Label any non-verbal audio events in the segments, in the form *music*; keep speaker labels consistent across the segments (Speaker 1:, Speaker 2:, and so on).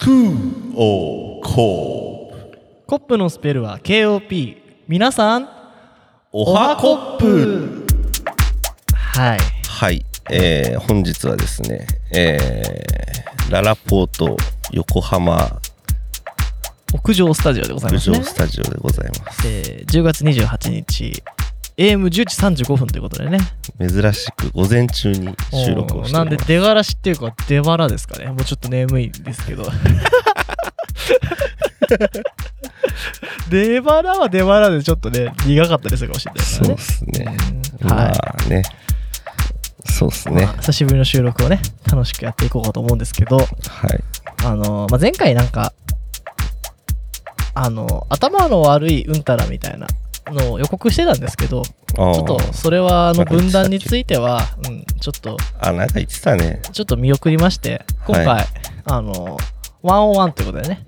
Speaker 1: クーオーコー
Speaker 2: コップのスペルは KOP 皆さん
Speaker 1: おはコップ。
Speaker 2: はい。
Speaker 1: はい、えー、本日はですね、えー、ララポート横浜。
Speaker 2: 屋上スタジオでござい
Speaker 1: 屋
Speaker 2: ますね。
Speaker 1: 上スタジオでございます。
Speaker 2: えー10月28日 AM10 時35分ということでね
Speaker 1: 珍しく午前中に収録をして
Speaker 2: なんで。出がらしっていうか出腹ですかねもうちょっと眠いんですけど *laughs* 出腹は出腹でちょっとね苦かったりするかもしれない
Speaker 1: そう
Speaker 2: か
Speaker 1: ですね。
Speaker 2: うん
Speaker 1: ま
Speaker 2: はい
Speaker 1: あね。そうですね。
Speaker 2: まあ久しぶりの収録をね楽しくやっていこうかと思うんですけど
Speaker 1: はい。
Speaker 2: あのまあ、前回なんかあの頭の悪いうんたらみたいなのを予告してたんですけど
Speaker 1: あ
Speaker 2: ちょっと
Speaker 1: ー
Speaker 2: それはあの分断については、うん、ちょっと
Speaker 1: あ、なんか言ってたね。
Speaker 2: ちょっと見送りまして今回、
Speaker 1: は
Speaker 2: あのワンオンワンということでね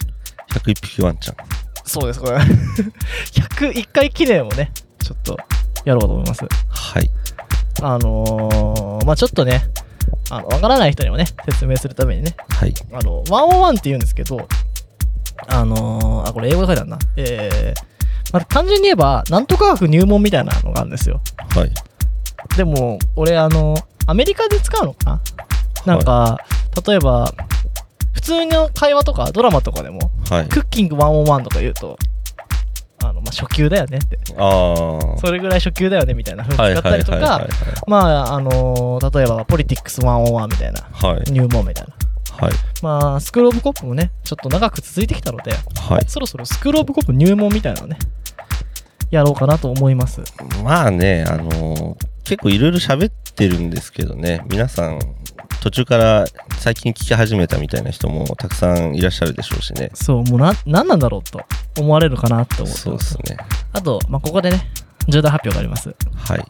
Speaker 1: 101匹ワンちゃん。
Speaker 2: そうですこれ *laughs* 101回記念をねちょっとやろうと思います
Speaker 1: はい。
Speaker 2: あのーまあちょっとねあのわからない人にもね説明するためにね
Speaker 1: はい。
Speaker 2: あの、101って言うんですけど、あのーあ、これ英語で書いてあるな。えー、まあ、単純に言えば、なんとか学入門みたいなのがあるんですよ。
Speaker 1: はい。
Speaker 2: でも、俺、あの、アメリカで使うのかな？なんか、例えば、普通の会話とかドラマとかでも、
Speaker 1: はい。
Speaker 2: クッキング101とか言うと、あの、まあ、初級だよねって。
Speaker 1: ああ。
Speaker 2: それぐらい初級だよねみたいな風に
Speaker 1: はいはい
Speaker 2: 使ったりと
Speaker 1: はいはい
Speaker 2: か、まあ、あのー例えば、ポリティックス101みたいな、
Speaker 1: はい。はい。
Speaker 2: 入門みたいな。
Speaker 1: はい。
Speaker 2: まあ、スクールオブコップもね、ちょっと長く続いてきたので、
Speaker 1: はい。
Speaker 2: そろそろスクールオブコップ入門みたいなのね、やろうかなと思います。
Speaker 1: まあね、あのー結構いろいろ喋ってるんですけどね、皆さん、途中から最近聞き始めたみたいな人もたくさんいらっしゃるでしょうしね。
Speaker 2: そう、もうな、なんなんだろうと思われるかなと思って
Speaker 1: そう
Speaker 2: ま。
Speaker 1: ですすね。
Speaker 2: あと、まあ、ここでね、重大発表があります。
Speaker 1: はい。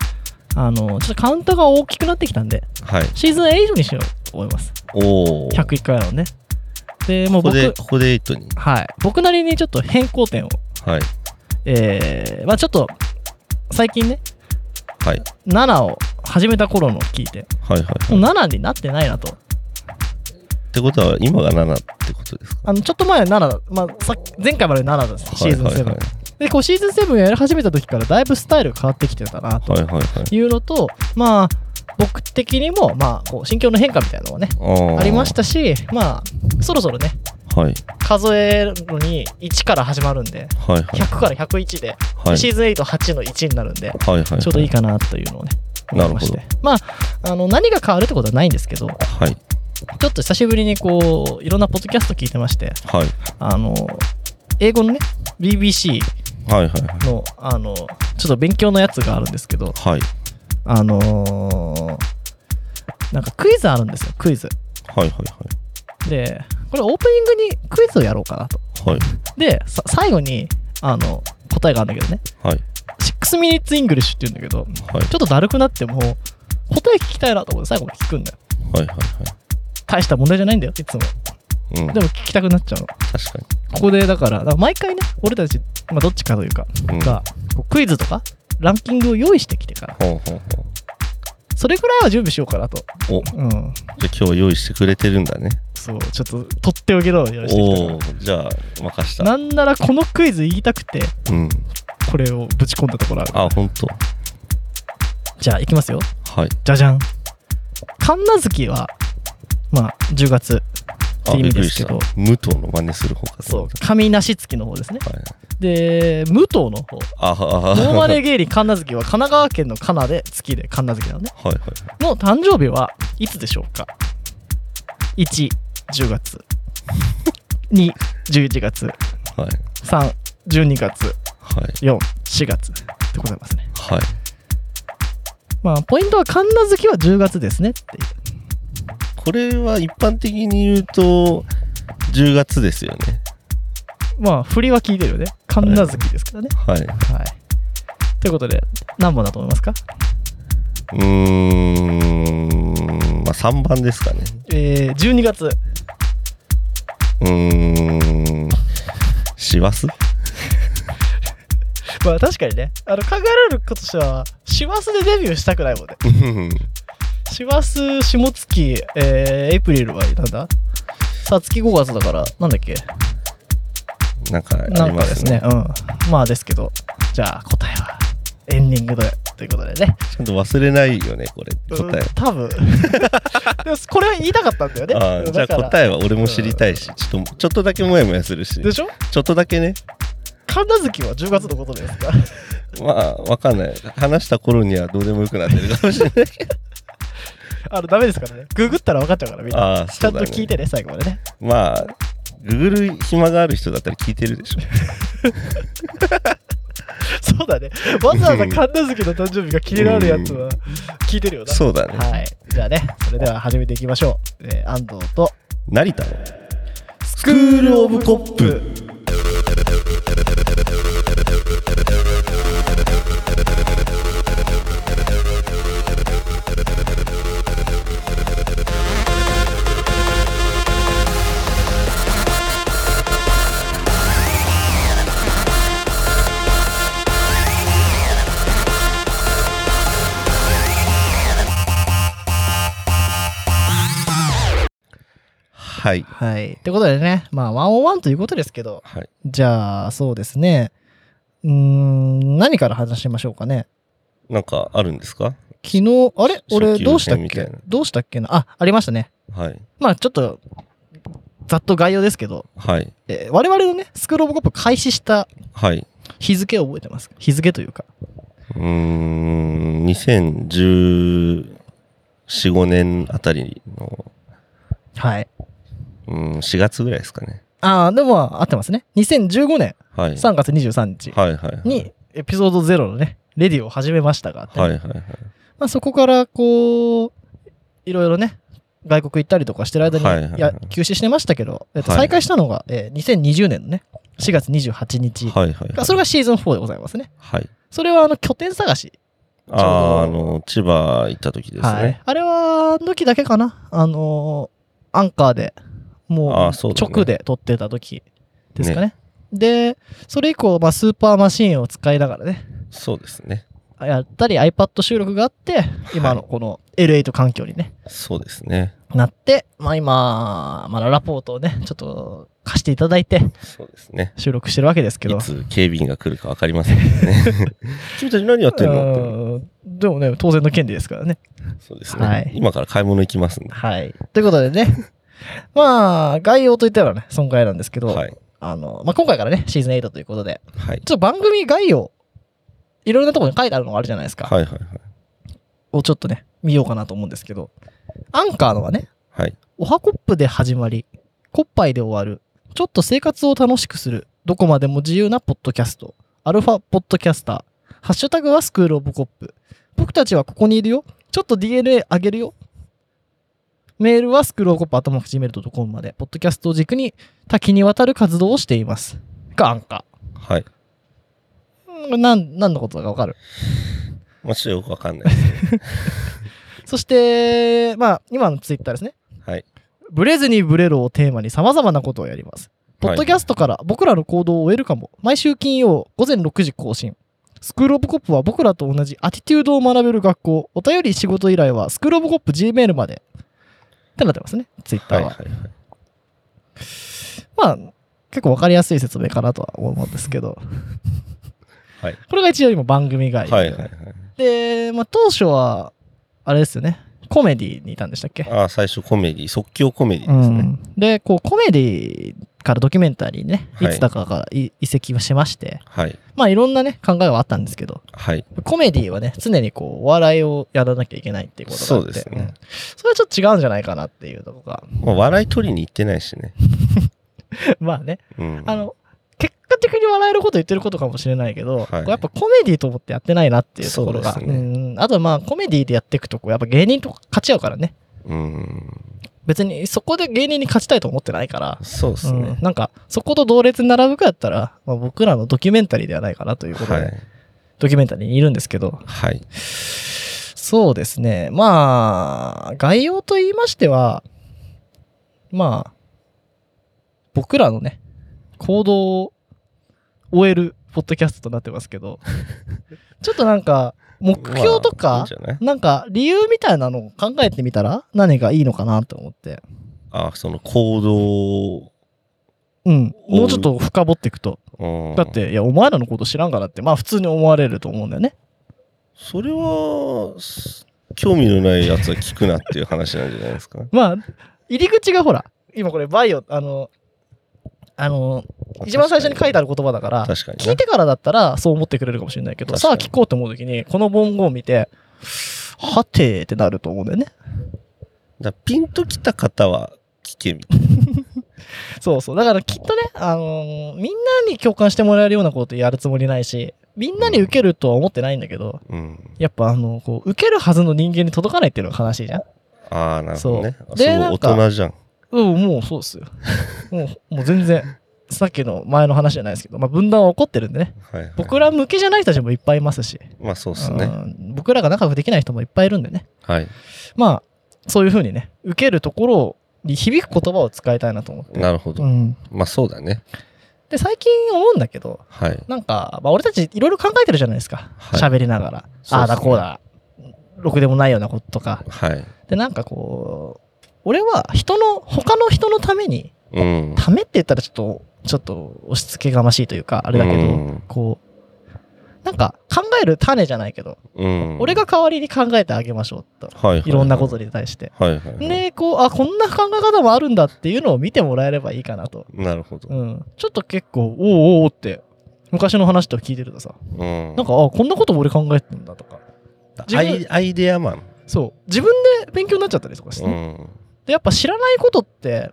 Speaker 2: あの、ちょっとカウントが大きくなってきたんで、
Speaker 1: はい。
Speaker 2: シーズン8にしようと思います。
Speaker 1: おお。
Speaker 2: 101回なのね。で、もう僕、
Speaker 1: ここで、ここで8に。
Speaker 2: はい。僕なりにちょっと変更点を、
Speaker 1: はい。
Speaker 2: えー、まあちょっと、最近ね、
Speaker 1: はい。
Speaker 2: 7を始めた頃のを聞いて、
Speaker 1: はいはい。
Speaker 2: もう7になってないなと。
Speaker 1: ってことは、今が7ってことですか？
Speaker 2: あの、ちょっと前は7、まあ、さ前回まで7です、シーズン7。
Speaker 1: はいはい
Speaker 2: で、こう、シーズン7やり始めた時からだいぶスタイルが変わってきてたな、と
Speaker 1: はいはいはい。
Speaker 2: いうのと、まあ、僕的にも、まあ、こう、心境の変化みたいなのがね、
Speaker 1: あ
Speaker 2: りましたし、まあ、そろそろね、
Speaker 1: はい。
Speaker 2: 数えるのに1から始まるんで、
Speaker 1: はいはい。
Speaker 2: 100から101で、
Speaker 1: はい。
Speaker 2: シーズン8、8の1になるんで、
Speaker 1: はいはい。
Speaker 2: ちょうどいいかなというのをね、思いまして。まあ、あの、何が変わるってことはないんですけど、
Speaker 1: はい。
Speaker 2: ちょっと久しぶりにこう、いろんなポッドキャスト聞いてまして、
Speaker 1: はい。
Speaker 2: あの、英語のね、BBC
Speaker 1: はいはい
Speaker 2: の、あの、ちょっと勉強のやつがあるんですけど、
Speaker 1: はい。
Speaker 2: あのーなんかクイズあるんですよ、クイズ。
Speaker 1: はいはい
Speaker 2: で、これオープニングにクイズをやろうかなと。
Speaker 1: はい。
Speaker 2: で、さ最後に、あの、答えがあるんだけどね、
Speaker 1: はい。
Speaker 2: 6 minutes English って言うんだけど、
Speaker 1: はい。
Speaker 2: ちょっとだるくなっても、答え聞きたいなと思って最後聞くんだよ。
Speaker 1: はいはい
Speaker 2: 大した問題じゃないんだよ、いつも。
Speaker 1: はい。うん。
Speaker 2: でも聞きたくなっちゃうの。
Speaker 1: 確か
Speaker 2: ここで、だから、だから毎回ね、俺たち、まあ、どっちかというか、
Speaker 1: に。うん。
Speaker 2: が、クイズとか、ランキングを用意してきてから、
Speaker 1: ほうほうほ
Speaker 2: それぐらいは準備しようかなと。
Speaker 1: う。お、
Speaker 2: うん。
Speaker 1: じゃあ今日は用意してくれてるんだね。
Speaker 2: そう、ちょっと、とっておきのを用意してきたか
Speaker 1: おおじゃあ任した。
Speaker 2: ら。なんならこのクイズ言いたくて、
Speaker 1: うん。
Speaker 2: これをぶち込んだところある。
Speaker 1: あ、ほんと？
Speaker 2: じゃあ、いきますよ。
Speaker 1: はい。
Speaker 2: じゃじゃん。神奈月は、まあ、10月って
Speaker 1: あ、
Speaker 2: 意味ですけど、。
Speaker 1: 武藤の真似する方かと
Speaker 2: そう神梨月の方ですね。
Speaker 1: た。はい。
Speaker 2: で、武藤の方。ノーマル芸人神奈月は神奈川県の神奈で月で神奈月なのね。
Speaker 1: はいはい。
Speaker 2: の誕生日はいつでしょうか ?1、10月。*laughs* 2、11月。
Speaker 1: はい。
Speaker 2: 3、12月。
Speaker 1: はい。
Speaker 2: 4、4月でございますね。
Speaker 1: はい。
Speaker 2: まあ、ポイントは神奈月は10月ですねっていう。
Speaker 1: これは一般的に言うと、10月ですよね。
Speaker 2: まあ、振りは聞いてるよね。神奈月ですからね。
Speaker 1: はい。
Speaker 2: はい。ということで、何本だと思いますか？
Speaker 1: うーん、まあ3番ですかね。
Speaker 2: えー、12月。
Speaker 1: うーん、師走？*laughs*
Speaker 2: まあ、確かにね、あの、考えられることとしては、師走でデビューしたくないもんね。*laughs*
Speaker 1: うん
Speaker 2: 師走、下月、えー、エイプリルはなんだ？さあ月5月だからなんだっけ？
Speaker 1: なんかあ
Speaker 2: なんかですすね。うん。まあですけど、じゃあ答えはエンディングでということでね。
Speaker 1: ちゃんと忘れないよねこれ答え
Speaker 2: うん、多分。*laughs* でもこれは言いたかったんだよね。
Speaker 1: ああじゃあ答えは俺も知りたいしちょっとちょっとだけモヤモヤするし。
Speaker 2: でしょ？
Speaker 1: ちょっとだけね。
Speaker 2: 神奈月は10月のことですか
Speaker 1: まあわかんない話した頃にはどうでもよくなってるかもしれないけど
Speaker 2: あの、ダメですからね。ググったら分かっちゃうから、みんな。ちゃ
Speaker 1: ん
Speaker 2: と聞いてね、最後までね。
Speaker 1: まあググる暇がある人だったら聞いてるでしょ *laughs*
Speaker 2: そうだね。わざわざ神奈月の誕生日が気になるやつは聞いてるよな。
Speaker 1: そうだね
Speaker 2: はい。じゃあね、それでは始めていきましょう。えー安藤と、
Speaker 1: 成田の
Speaker 2: スクールオブコップ。
Speaker 1: はい
Speaker 2: はい。ってことでね、まあ、ワンオンワンということですけど、
Speaker 1: はい
Speaker 2: じゃあ、そうですね。うーん、何から話しましょうかね。
Speaker 1: なんかあるんですか？
Speaker 2: 昨日、あれ？俺どうしたっけ？どうしたっけな？あ、ありましたね。
Speaker 1: はい
Speaker 2: まあちょっと、ざっと概要ですけど、
Speaker 1: はい
Speaker 2: えー我々のね、スクールオブコップ開始した
Speaker 1: はい
Speaker 2: 日付を覚えてます日付というか。
Speaker 1: うーん2014、5年あたりの、
Speaker 2: はい。
Speaker 1: うん、4月ぐらいですかね。
Speaker 2: ああ、でも合ってますね。2015年
Speaker 1: はい。
Speaker 2: 3月23日
Speaker 1: はいはいはい。
Speaker 2: に、エピソード0のね、レディを始めましたが、
Speaker 1: はいはいはい。
Speaker 2: まあ、そこからこう、いろいろね、外国行ったりとかしてる間に、
Speaker 1: はいはいはい
Speaker 2: や休止してましたけど、えっと、
Speaker 1: はい
Speaker 2: 再開したのが、えー2020年のね、4月28日。
Speaker 1: はいはいはい。
Speaker 2: それがシーズン4でございますね。
Speaker 1: はい。
Speaker 2: それはあの拠点探し。
Speaker 1: ああ、あの、千葉行った時です
Speaker 2: はい
Speaker 1: ね。。
Speaker 2: あれは、時だけかな。あのーアンカーで、もう直で撮ってた時ですかね。で、それ以降、まあ、スーパーマシーンを使いながらね、
Speaker 1: そうですね。
Speaker 2: やったり iPad 収録があって、今のこの L8 環境にね、
Speaker 1: そうですね。
Speaker 2: なって、まあ今、まあラポートをね、ちょっと貸していただいて
Speaker 1: そうですね。
Speaker 2: 収録してるわけですけど。
Speaker 1: いつ警備員が来るか分かりませんけどね。*laughs* 君たち何やってんの？って。
Speaker 2: うんでもね、当然の権利ですからね。
Speaker 1: そうですね、
Speaker 2: はい
Speaker 1: 今から買い物行きますんで。
Speaker 2: はい。ということでね、まあ、概要といったらね、そんぐらいなんですけど、
Speaker 1: はい。
Speaker 2: あの、まあ今回からね、シーズン8ということで、
Speaker 1: はい。
Speaker 2: ちょっと番組概要、いろんなところに書いてあるのがあるじゃないですか。
Speaker 1: はいはいはい。
Speaker 2: をちょっとね、見ようかなと思うんですけど、アンカーのはね、
Speaker 1: はい。
Speaker 2: おはコップで始まり、コッパイで終わる、ちょっと生活を楽しくする、どこまでも自由なポッドキャスト、アルファポッドキャスター、ハッシュタグはスクールオブコップ、僕たちはここにいるよ、ちょっと DNA あげるよ。メールはスクールオブコップ頭くじメール .com まで、ポッドキャストを軸に多岐にわたる活動をしています。がアンカ
Speaker 1: はい。
Speaker 2: ー。うんなん、何のことだかわかる？
Speaker 1: まあ、ちょっとよくわかんないですね。*laughs*
Speaker 2: そして、まあ、今のツイッターですね。
Speaker 1: はい。
Speaker 2: ブレずにブレろをテーマに様々なことをやります。ポッドキャストから僕らの行動を終えるかも。毎週金曜午前6時更新。スクールオブコップは僕らと同じアティテュードを学べる学校。お便り仕事依頼はスクールオブコップ Gmail まで。ってなってますね。ツイッターは。
Speaker 1: はいはいはい。
Speaker 2: まあ、結構わかりやすい説明かなとは思うんですけど。
Speaker 1: はい。
Speaker 2: これが一応今番組概要。
Speaker 1: はいはいはい。
Speaker 2: で、まあ当初は、あれですよね。コメディにいたんでしたっけ？
Speaker 1: ああ、最初コメディ、即興コメディ
Speaker 2: う
Speaker 1: ですね。
Speaker 2: ん、でこうコメディからドキュメンタリーにねい
Speaker 1: はい
Speaker 2: つだかがい移籍はしまして、
Speaker 1: はい。
Speaker 2: まあいろんなね考えはあったんですけど
Speaker 1: はい。
Speaker 2: コメディはね常にこうお笑いをやらなきゃいけないっていうことがあって
Speaker 1: そうですね
Speaker 2: んそれはちょっと違うんじゃないかなっていうのが
Speaker 1: まあ、笑い取りに行ってないしね。*laughs*
Speaker 2: まあね
Speaker 1: うん。
Speaker 2: あの結果的に笑えること言ってることかもしれないけど、
Speaker 1: はい
Speaker 2: やっぱコメディと思ってやってないなっていうところが
Speaker 1: ね
Speaker 2: んあとまあコメディでやっていくとこうやっぱ芸人と勝ち合うからね
Speaker 1: うん。
Speaker 2: 別にそこで芸人に勝ちたいと思ってないから
Speaker 1: そうです
Speaker 2: うん
Speaker 1: ね。
Speaker 2: なんかそこと同列に並ぶかやったら、まあ、僕らのドキュメンタリーではないかなということで、
Speaker 1: はい。
Speaker 2: ドキュメンタリーにいるんですけど
Speaker 1: はい。
Speaker 2: そうですねまあ概要と言いましてはまあ僕らのね行動を終えるポッドキャストとなってますけど *laughs* ちょっとなんか目標とか、
Speaker 1: まあいいな
Speaker 2: んか理由みたいなのを考えてみたら何がいいのかなと思って
Speaker 1: あその行動
Speaker 2: うん。もうちょっと深掘っていくと。
Speaker 1: うん
Speaker 2: だって、いや、お前らのこと知らんからって、まあ普通に思われると思うんだよね。
Speaker 1: それはす興味のないやつは聞くなっていう話なんじゃないですか？*laughs*
Speaker 2: まあ、入り口がほら、今これバイオ、あの、あの、一番最初に書いてある言葉だから、
Speaker 1: 確かに。
Speaker 2: 聞いてからだったらそう思ってくれるかもしれないけど、さあ聞こうと思うときに、この文言を見て、はてーってなると思うんだよね。
Speaker 1: だピンときた方は聞けみ *laughs*
Speaker 2: そうそう。だからきっとね、あのーみんなに共感してもらえるようなことやるつもりないし、みんなに受けるとは思ってないんだけど、
Speaker 1: うん。
Speaker 2: やっぱあの、こう、受けるはずの人間に届かないっていうのが悲しいじゃん。
Speaker 1: ああなるほどね。
Speaker 2: そでなんか
Speaker 1: 人じゃん
Speaker 2: うん、もうそうっすよ。*laughs* もう、もう全然、さっきの前の話じゃないですけど、まあ分断は起こってるんでね。
Speaker 1: はい、はい、
Speaker 2: 僕ら向けじゃない人たちもいっぱいいますし、
Speaker 1: まあそうっすね
Speaker 2: うん僕らが仲良くできない人もいっぱいいるんでね。
Speaker 1: はい
Speaker 2: まあ、そういうふうにね、受けるところに響く言葉を使いたいなと思って。
Speaker 1: なるほど、
Speaker 2: うん。
Speaker 1: まあそうだね
Speaker 2: で、最近思うんだけど、
Speaker 1: はい
Speaker 2: なんか、まあ、俺たちいろいろ考えてるじゃないですか。
Speaker 1: はい
Speaker 2: 喋、りながら。
Speaker 1: ね
Speaker 2: ああだこうだ。ろくでもないようなこととか。
Speaker 1: はい
Speaker 2: で、なんかこう、俺は人の、他の人のために、
Speaker 1: うん
Speaker 2: ためって言ったらちょっと、ちょっと押し付けがましいというか、あれだけど、
Speaker 1: うん
Speaker 2: こう、なんか考える種じゃないけど、
Speaker 1: うん
Speaker 2: 俺が代わりに考えてあげましょうと。
Speaker 1: はいはい
Speaker 2: いろんなことに対して。
Speaker 1: はいはいはい
Speaker 2: で、こう、あ、こんな考え方もあるんだっていうのを見てもらえればいいかなと。
Speaker 1: なるほど
Speaker 2: うん。ちょっと結構、おうおうおうって、昔の話とか聞いてるとさ、
Speaker 1: うん
Speaker 2: なんか、あ、こんなことも俺考えてんだとか。
Speaker 1: アイアイデアマン
Speaker 2: そう。自分で勉強になっちゃったりとかして、ね
Speaker 1: うん
Speaker 2: で、やっぱ知らないことって、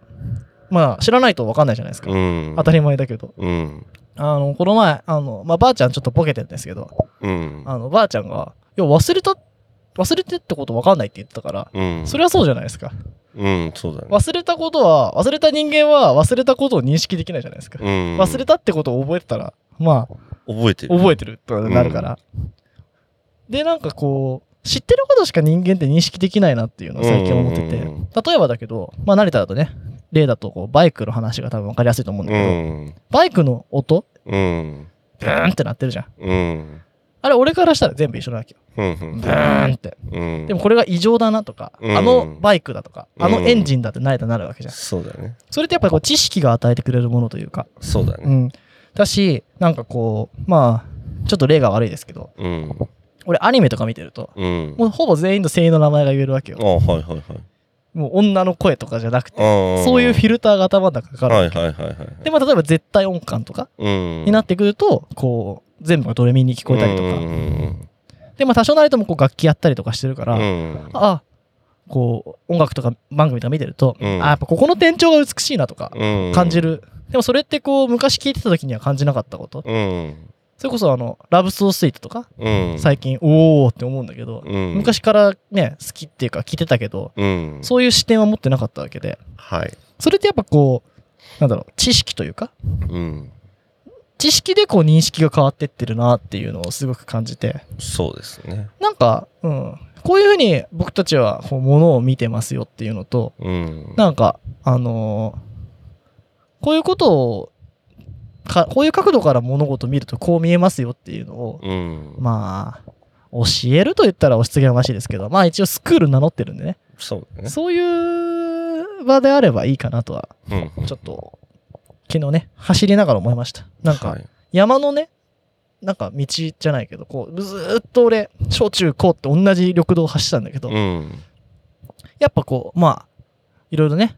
Speaker 2: まあ、知らないと分かんないじゃないですか。
Speaker 1: うん
Speaker 2: 当たり前だけど。
Speaker 1: うん
Speaker 2: あの、この前、あの、まあ、ばあちゃんちょっとボケてるんですけど、
Speaker 1: うん
Speaker 2: あの、ばあちゃんが、いや、忘れた、忘れてってこと分かんないって言ってたから、
Speaker 1: うん
Speaker 2: それはそうじゃないですか。
Speaker 1: うんそうだね
Speaker 2: 忘れたことは、忘れた人間は忘れたことを認識できないじゃないですか。
Speaker 1: うん
Speaker 2: 忘れたってことを覚えてたら、ま
Speaker 1: 覚えてる
Speaker 2: あ、覚えてるとなるから。で、なんかこう、知ってることしか人間って認識できないなっていうのを最近思ってて、
Speaker 1: うん
Speaker 2: 例えばだけど、まあ、成田だとね、例だとこうバイクの話が多分分かりやすいと思うんだ
Speaker 1: う
Speaker 2: けど、
Speaker 1: ん。
Speaker 2: バイクの音、
Speaker 1: うん。
Speaker 2: ブーンってなってるじゃん。
Speaker 1: うん。
Speaker 2: あれ、俺からしたら全部一緒なわけよ。
Speaker 1: うん
Speaker 2: ブーンって。
Speaker 1: うん。
Speaker 2: でもこれが異常だなとか、
Speaker 1: うん。
Speaker 2: あのバイクだとか、
Speaker 1: うん。
Speaker 2: あのエンジンだって成田なるわけじゃん。
Speaker 1: そうだね。
Speaker 2: それってやっぱりこう知識が与えてくれるものというか、
Speaker 1: そうだね。
Speaker 2: うん。だし、なんかこう、まあ、ちょっと例が悪いですけど、
Speaker 1: うん
Speaker 2: 俺アニメとか見てると、
Speaker 1: うん
Speaker 2: もうほぼ全員の声優の名前が言えるわけよ。
Speaker 1: あはいはいはい
Speaker 2: もう女の声とかじゃなくて、
Speaker 1: あ
Speaker 2: そういうフィ
Speaker 1: ル
Speaker 2: ルターが頭の中かかる
Speaker 1: はい
Speaker 2: わけ。
Speaker 1: はいはいはい
Speaker 2: で、まあ例えば絶対音感とか
Speaker 1: うん
Speaker 2: になってくると、こう、全部がドレミに聞こえたりとか。
Speaker 1: うん
Speaker 2: で、まあ多少なりともこう楽器やったりとかしてるから、
Speaker 1: うん
Speaker 2: あ、こう、音楽とか番組とか見てると、
Speaker 1: うん
Speaker 2: あ、やっぱここの転調が美しいなとか
Speaker 1: うん
Speaker 2: 感じる。でもそれってこう、昔聞いてた時には感じなかったこと。
Speaker 1: うん
Speaker 2: それこそあの、ラブソースイートとか、
Speaker 1: うん。
Speaker 2: 最近、おーって思うんだけど、
Speaker 1: うん。
Speaker 2: 昔からね、好きっていうか聞いてたけど、
Speaker 1: うん。
Speaker 2: そういう視点は持ってなかったわけで、
Speaker 1: はい。
Speaker 2: それってやっぱこう、なんだろう、知識というか、
Speaker 1: うん。
Speaker 2: 知識でこう認識が変わってってるなっていうのをすごく感じて、
Speaker 1: そうですね。
Speaker 2: なんか、うん、こういうふうに僕たちはこう物を見てますよっていうのと、
Speaker 1: うん
Speaker 2: なんか、あのーこういうことをか、こういう角度から物事を見るとこう見えますよっていうのを、
Speaker 1: うん。
Speaker 2: まあ、教えると言ったら押し付けがましいですけど、まあ一応スクール名乗ってるんでね、
Speaker 1: そうだね。
Speaker 2: そういう場であればいいかなとは、
Speaker 1: うん。
Speaker 2: ちょっと、昨日ね、走りながら思いました。なんか、
Speaker 1: はい。
Speaker 2: 山のね、なんか道じゃないけど、こう、ずーっと俺、小中高って同じ緑道を走ってたんだけど、
Speaker 1: うん。
Speaker 2: やっぱこう、まあ、いろいろね、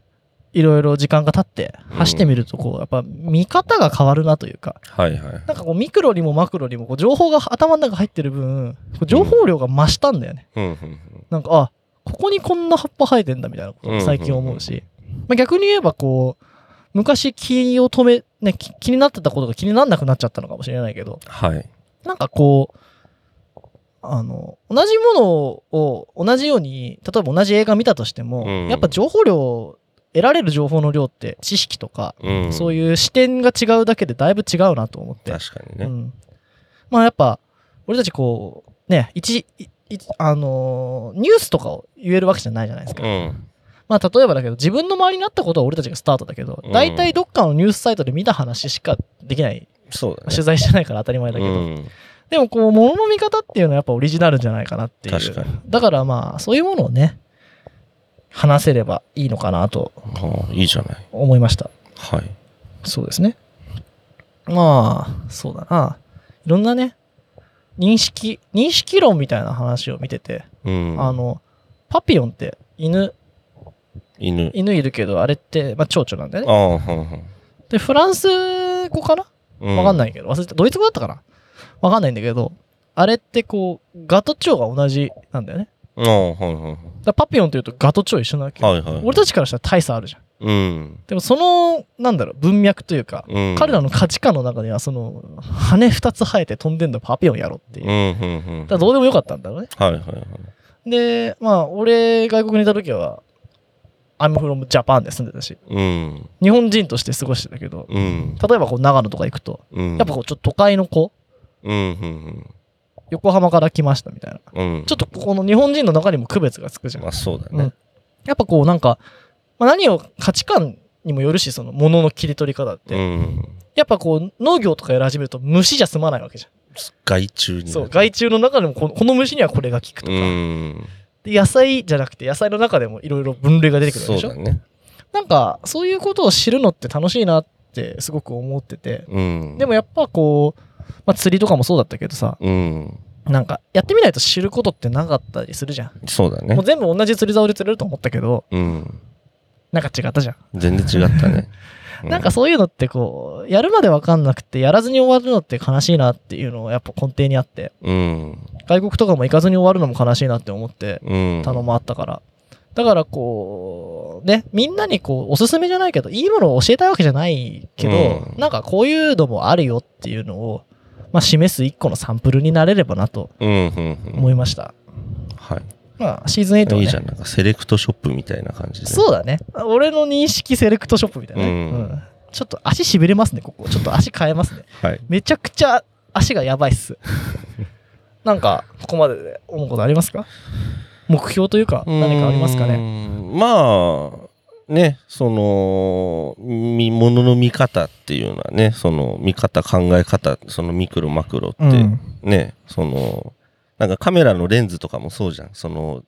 Speaker 2: いろいろ時間が経って走ってみると、こう、やっぱ見方が変わるなというか、
Speaker 1: はいはい。
Speaker 2: なんかこう、ミクロにもマクロにもこう情報が頭の中入ってる分、情報量が増したんだよね。
Speaker 1: うんうん
Speaker 2: なんか、あ、ここにこんな葉っぱ生えてんだみたいなことを最近思うし、まあ、逆に言えばこう、昔気を止め、ね、き気になってたことが気にならなくなっちゃったのかもしれないけど、
Speaker 1: はい。
Speaker 2: なんかこう、あの、同じものを同じように、例えば同じ映画見たとしても、
Speaker 1: うん。
Speaker 2: やっぱ情報量、得られる情報の量って知識とか、
Speaker 1: うん
Speaker 2: そういう視点が違うだけでだいぶ違うなと思って。
Speaker 1: 確かにね
Speaker 2: うん、まあやっぱ、俺たちこう、ね、一、あのーニュースとかを言えるわけじゃないじゃないですか。
Speaker 1: うん
Speaker 2: まあ例えばだけど、自分の周りにあったことは俺たちがスタートだけど
Speaker 1: う、ん
Speaker 2: 大体どっかのニュースサイトで見た話しかできない。
Speaker 1: そうだね
Speaker 2: 取材してないから当たり前だけど。
Speaker 1: うん
Speaker 2: でもこう、物の見方っていうのはやっぱオリジナルじゃないかなっていう。
Speaker 1: 確かに
Speaker 2: だからまあ、そういうものをね、話せればいいのかなと
Speaker 1: ああいいじゃない
Speaker 2: 思いました。
Speaker 1: はい
Speaker 2: そうですね。まあ、そうだな。いろんなね、認識、認識論みたいな話を見てて、
Speaker 1: うん
Speaker 2: あの、パピヨンって犬、
Speaker 1: 犬
Speaker 2: 犬いるけど、あれって、まあ、蝶々なんだよね。
Speaker 1: ああはいはい
Speaker 2: で、フランス語かな？
Speaker 1: うん
Speaker 2: わかんないけど、忘れた。ドイツ語だったかな？わかんないんだけど、あれってこう、ガと蝶が同じなんだよね。
Speaker 1: ああはいはいはい。
Speaker 2: だパピヨンって言うとガと蝶一緒なわけよ。
Speaker 1: はいはいはい。
Speaker 2: 俺たちからしたら大差あるじゃん。
Speaker 1: うん。
Speaker 2: でもその、なんだろう、文脈というか、
Speaker 1: うん。
Speaker 2: 彼らの価値観の中では、その、羽二つ生えて飛んでんのパピヨンやろっていう。
Speaker 1: うんうんうん
Speaker 2: だからどうでもよかったんだろうね。
Speaker 1: はいはいはい。
Speaker 2: で、まあ、俺、外国にいた時は、I'm from Japan で住んでたし、
Speaker 1: うん。
Speaker 2: 日本人として過ごしてたけど、
Speaker 1: うん。
Speaker 2: 例えばこう長野とか行くと、
Speaker 1: うん。
Speaker 2: やっぱこうちょっと都会の子、
Speaker 1: うんうん
Speaker 2: 横浜から来ましたみたいな。
Speaker 1: うんうん
Speaker 2: ちょっとこの日本人の中にも区別がつくじゃん。
Speaker 1: まあそうだね
Speaker 2: うん。やっぱこうなんか、まあ、何を価値観にもよるし、その物の切り取り方って。
Speaker 1: うん
Speaker 2: やっぱこう農業とかやり始めると虫じゃ済まないわけじゃ
Speaker 1: 害虫に
Speaker 2: そう、害虫の中でもこの虫にはこれが効くと
Speaker 1: う
Speaker 2: か。
Speaker 1: ん
Speaker 2: で野菜じゃなくて野菜の中でもいろいろ分類が出てくるでしょ
Speaker 1: そうだね
Speaker 2: なんかそういうことを知るのって楽しいなってすごく思ってて。
Speaker 1: うん
Speaker 2: でもやっぱこう、まあ、釣りとかもそうだったけどさ、
Speaker 1: うん。
Speaker 2: なんかやってみないと知ることってなかったりするじゃん。
Speaker 1: そうだね。
Speaker 2: もう全部同じ釣り竿で釣れると思ったけど、
Speaker 1: うん。
Speaker 2: なんか違ったじゃん。
Speaker 1: 全然違ったね。*laughs* う
Speaker 2: なんかそういうのってこう、やるまでわかんなくて、やらずに終わるのって悲しいなっていうのがやっぱ根底にあって、
Speaker 1: うん。
Speaker 2: 外国とかも行かずに終わるのも悲しいなって思って、
Speaker 1: うん。
Speaker 2: 頼もあったから。だからこう、ね、みんなにこう、おすすめじゃないけど、いいものを教えたいわけじゃないけど、
Speaker 1: うん。
Speaker 2: なんかこういうのもあるよっていうのを、まあ示す一個のサンプルになれればなと思いました。
Speaker 1: はい
Speaker 2: まあシーズン8はね。
Speaker 1: いいじゃんなんかセレクトショップみたいな感じで
Speaker 2: そうだね。俺の認識セレクトショップみたいなね。
Speaker 1: うん
Speaker 2: うんちょっと足しびれますね、ここ。ちょっと足変えますね。
Speaker 1: はい
Speaker 2: めちゃくちゃ足がやばいっす。*laughs* なんか、ここまでで思うことありますか？目標というか、何かありますかね？
Speaker 1: ねまあねその見物の見方っていうのはねその見方考え方そのミクロマクロって、
Speaker 2: うん。
Speaker 1: ねそのなんかカメラのレンズとかもそうじゃん。その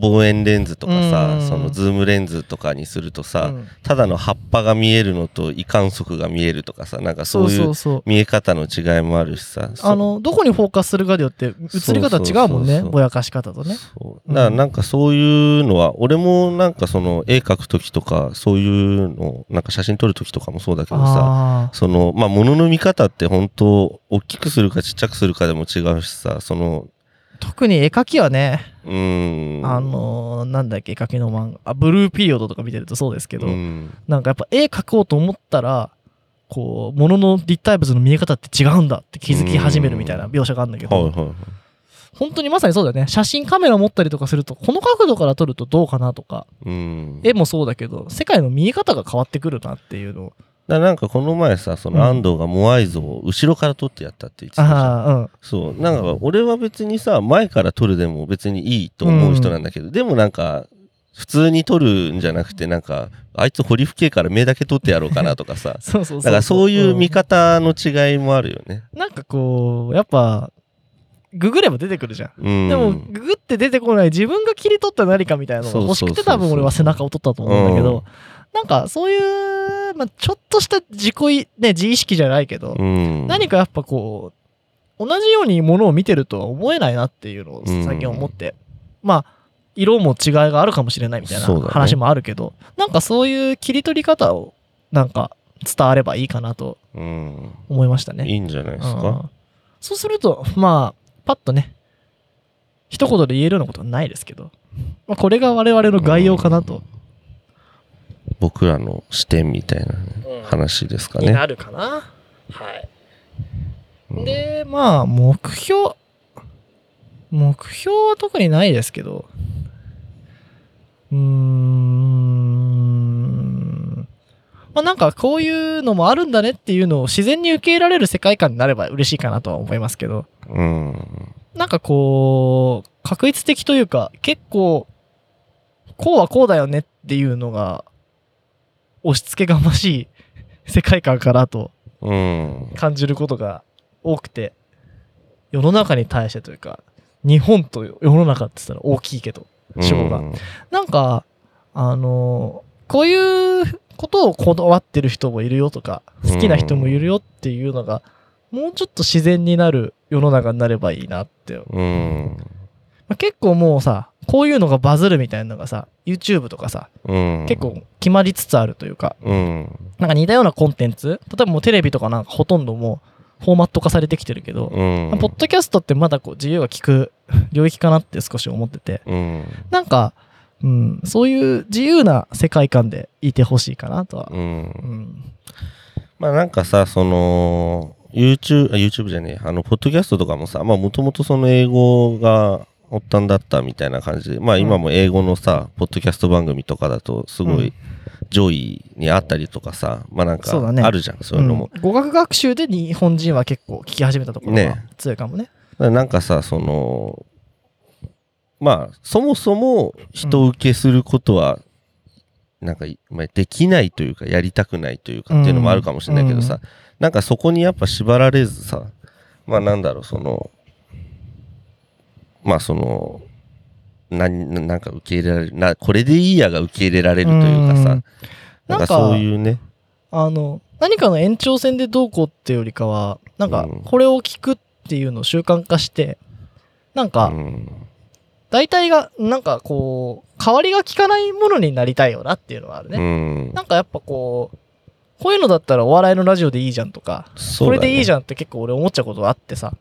Speaker 1: 望遠レンズとかさ、
Speaker 2: うん。
Speaker 1: そのズームレンズとかにするとさ、
Speaker 2: うん。
Speaker 1: ただの葉っぱが見えるのと維管束が見えるとかさなんか
Speaker 2: そ
Speaker 1: そうういう。見え方の違いもあるしさ。
Speaker 2: あの、どこにフォーカスするかによって、映り方違うもんね。ぼやかし方とね。
Speaker 1: そう。だからなんかそういうのは、俺もなんかその絵描く時とかそういうのなんか写真撮る時とかもそうだけどさ
Speaker 2: あ
Speaker 1: そのまあ物の見方って本当大きくするかちっちゃくするかでも違うしさその
Speaker 2: ー特に絵描きはね、
Speaker 1: うーん。
Speaker 2: あのーなんだっけ、絵描きの漫画、あブルーピリオドとか見てるとそうですけど、
Speaker 1: うん。
Speaker 2: なんかやっぱ絵描こうと思ったら、こう、物の立体物の見え方って違うんだって気づき始めるみたいな描写があるんだけど、
Speaker 1: はいはいはい。
Speaker 2: 本当にまさにそうだよね。写真カメラ持ったりとかすると、この角度から撮るとどうかなとか、
Speaker 1: うん。
Speaker 2: 絵もそうだけど、世界の見え方が変わってくるなっていうのを。
Speaker 1: だなんかこの前さそ
Speaker 2: うん。
Speaker 1: の安藤がモアイ像を後ろから撮ってやったって言ってたじゃん。
Speaker 2: ああ、うん。
Speaker 1: そう。なんか俺は別にさ前から撮るでも別にいいと思う人なんだけど、でもなんか普通に撮るんじゃなくてなんかあいつ堀吹けから目だけ撮ってやろうかなとかさ。*laughs*
Speaker 2: そうそうそう。
Speaker 1: だからそういう見
Speaker 2: ん
Speaker 1: 方の違いもあるよね。
Speaker 2: なんかこう、やっぱ、ググれば出てくるじゃん。
Speaker 1: うん、
Speaker 2: でも、ググって出てこない自分が切り取った何かみたいなのが欲しくて多分俺は背中を取ったと思うんだけ
Speaker 1: うん。
Speaker 2: ど、なんかそういう、まあ、ちょっとした自己い、ね、自意識じゃないけど、
Speaker 1: うん、
Speaker 2: 何かやっぱこう、同じようにものを見てるとは思えないなっていうのを最近思って、まあ、色も違いがあるかもしれないみたいな話もあるけど、なんかそういう切り取り方をなんか伝わればいいかなと
Speaker 1: うん、
Speaker 2: 思いましたね。
Speaker 1: いいんじゃないです
Speaker 2: うん。
Speaker 1: か。
Speaker 2: そうすると、まあ、パッとね、一言で言えるようなことはないですけど、まあ、これが我々の概要かなと、
Speaker 1: 僕らの視点みたいなね、
Speaker 2: うん
Speaker 1: 話ですかね。
Speaker 2: になるかな。はい。
Speaker 1: うん
Speaker 2: で、まあ、目標、目標は特にないですけど、うーん、まあなんかこういうのもあるんだねっていうのを自然に受け入れられる世界観になれば嬉しいかなとは思いますけど、
Speaker 1: うん、
Speaker 2: なんかこう、確率的というか、結構、こうはこうだよねっていうのが、押し付けがましい世界観かなと
Speaker 1: うん、
Speaker 2: 感じることが多くて、世の中に対してというか、日本と世の中って言ったら大きいけど、主語が。
Speaker 1: うん
Speaker 2: なんか、あのこういうことをこだわってる人もいるよとか好きな人もいるよっていうのが、もうちょっと自然になる世の中になればいいなって、ま
Speaker 1: うん。
Speaker 2: あ結構もうさこういうのがバズるみたいなのがさ YouTube とかさ
Speaker 1: うん。
Speaker 2: 結構決まりつつあるというか
Speaker 1: うん。
Speaker 2: なんか似たようなコンテンツ例えばもうテレビとかなんかほとんどもうフォーマット化されてきてるけど、
Speaker 1: うん。
Speaker 2: ポッドキャストってまだこう自由が利く領域かなって少し思ってて
Speaker 1: うん。
Speaker 2: なんか、うん、そういう自由な世界観でいてほしいかなとは。
Speaker 1: うん
Speaker 2: う。ん。
Speaker 1: まあなんかさ、その、YouTube、あ YouTube じゃねえ、あの、ポッドキャストとかもさ、まあもともとその英語が発端だったみたいな感じで、まあ今も英語のさ、ポッドキャスト番組とかだと、すご
Speaker 2: うん。
Speaker 1: い上位にあったりとかさ、まあなんかあるじゃん、そういうのも。
Speaker 2: うん語学学習で日本人は結構聞き始めたところ。が
Speaker 1: ね。
Speaker 2: 強いかもね。
Speaker 1: だからなんかさ、その、まあ、そもそも人受けすることは、なんか、まあ、できないというか、やりたくないというかっていうのもあるかもしれないけどさ、
Speaker 2: うん。
Speaker 1: なんかそこにやっぱ縛られずさ、まあなんだろう、その、まあその、ななんか受け入れられるな、これでいいやが受け入れられるというかさ、
Speaker 2: うん
Speaker 1: なんかそういうね、
Speaker 2: あの、何かの延長線でどうこうってよりかは、なんか
Speaker 1: うん
Speaker 2: これを聞くっていうのを習慣化して、なん
Speaker 1: う
Speaker 2: か
Speaker 1: ん、
Speaker 2: 大体が、なんかこう、代わりが効かないものになりたいよなっていうのはあるね。
Speaker 1: うん、
Speaker 2: なんかやっぱこう、こういうのだったらお笑いのラジオでいいじゃんとか、これでいいじ。
Speaker 1: ゃん
Speaker 2: って結構俺思っちゃうことがあってさ。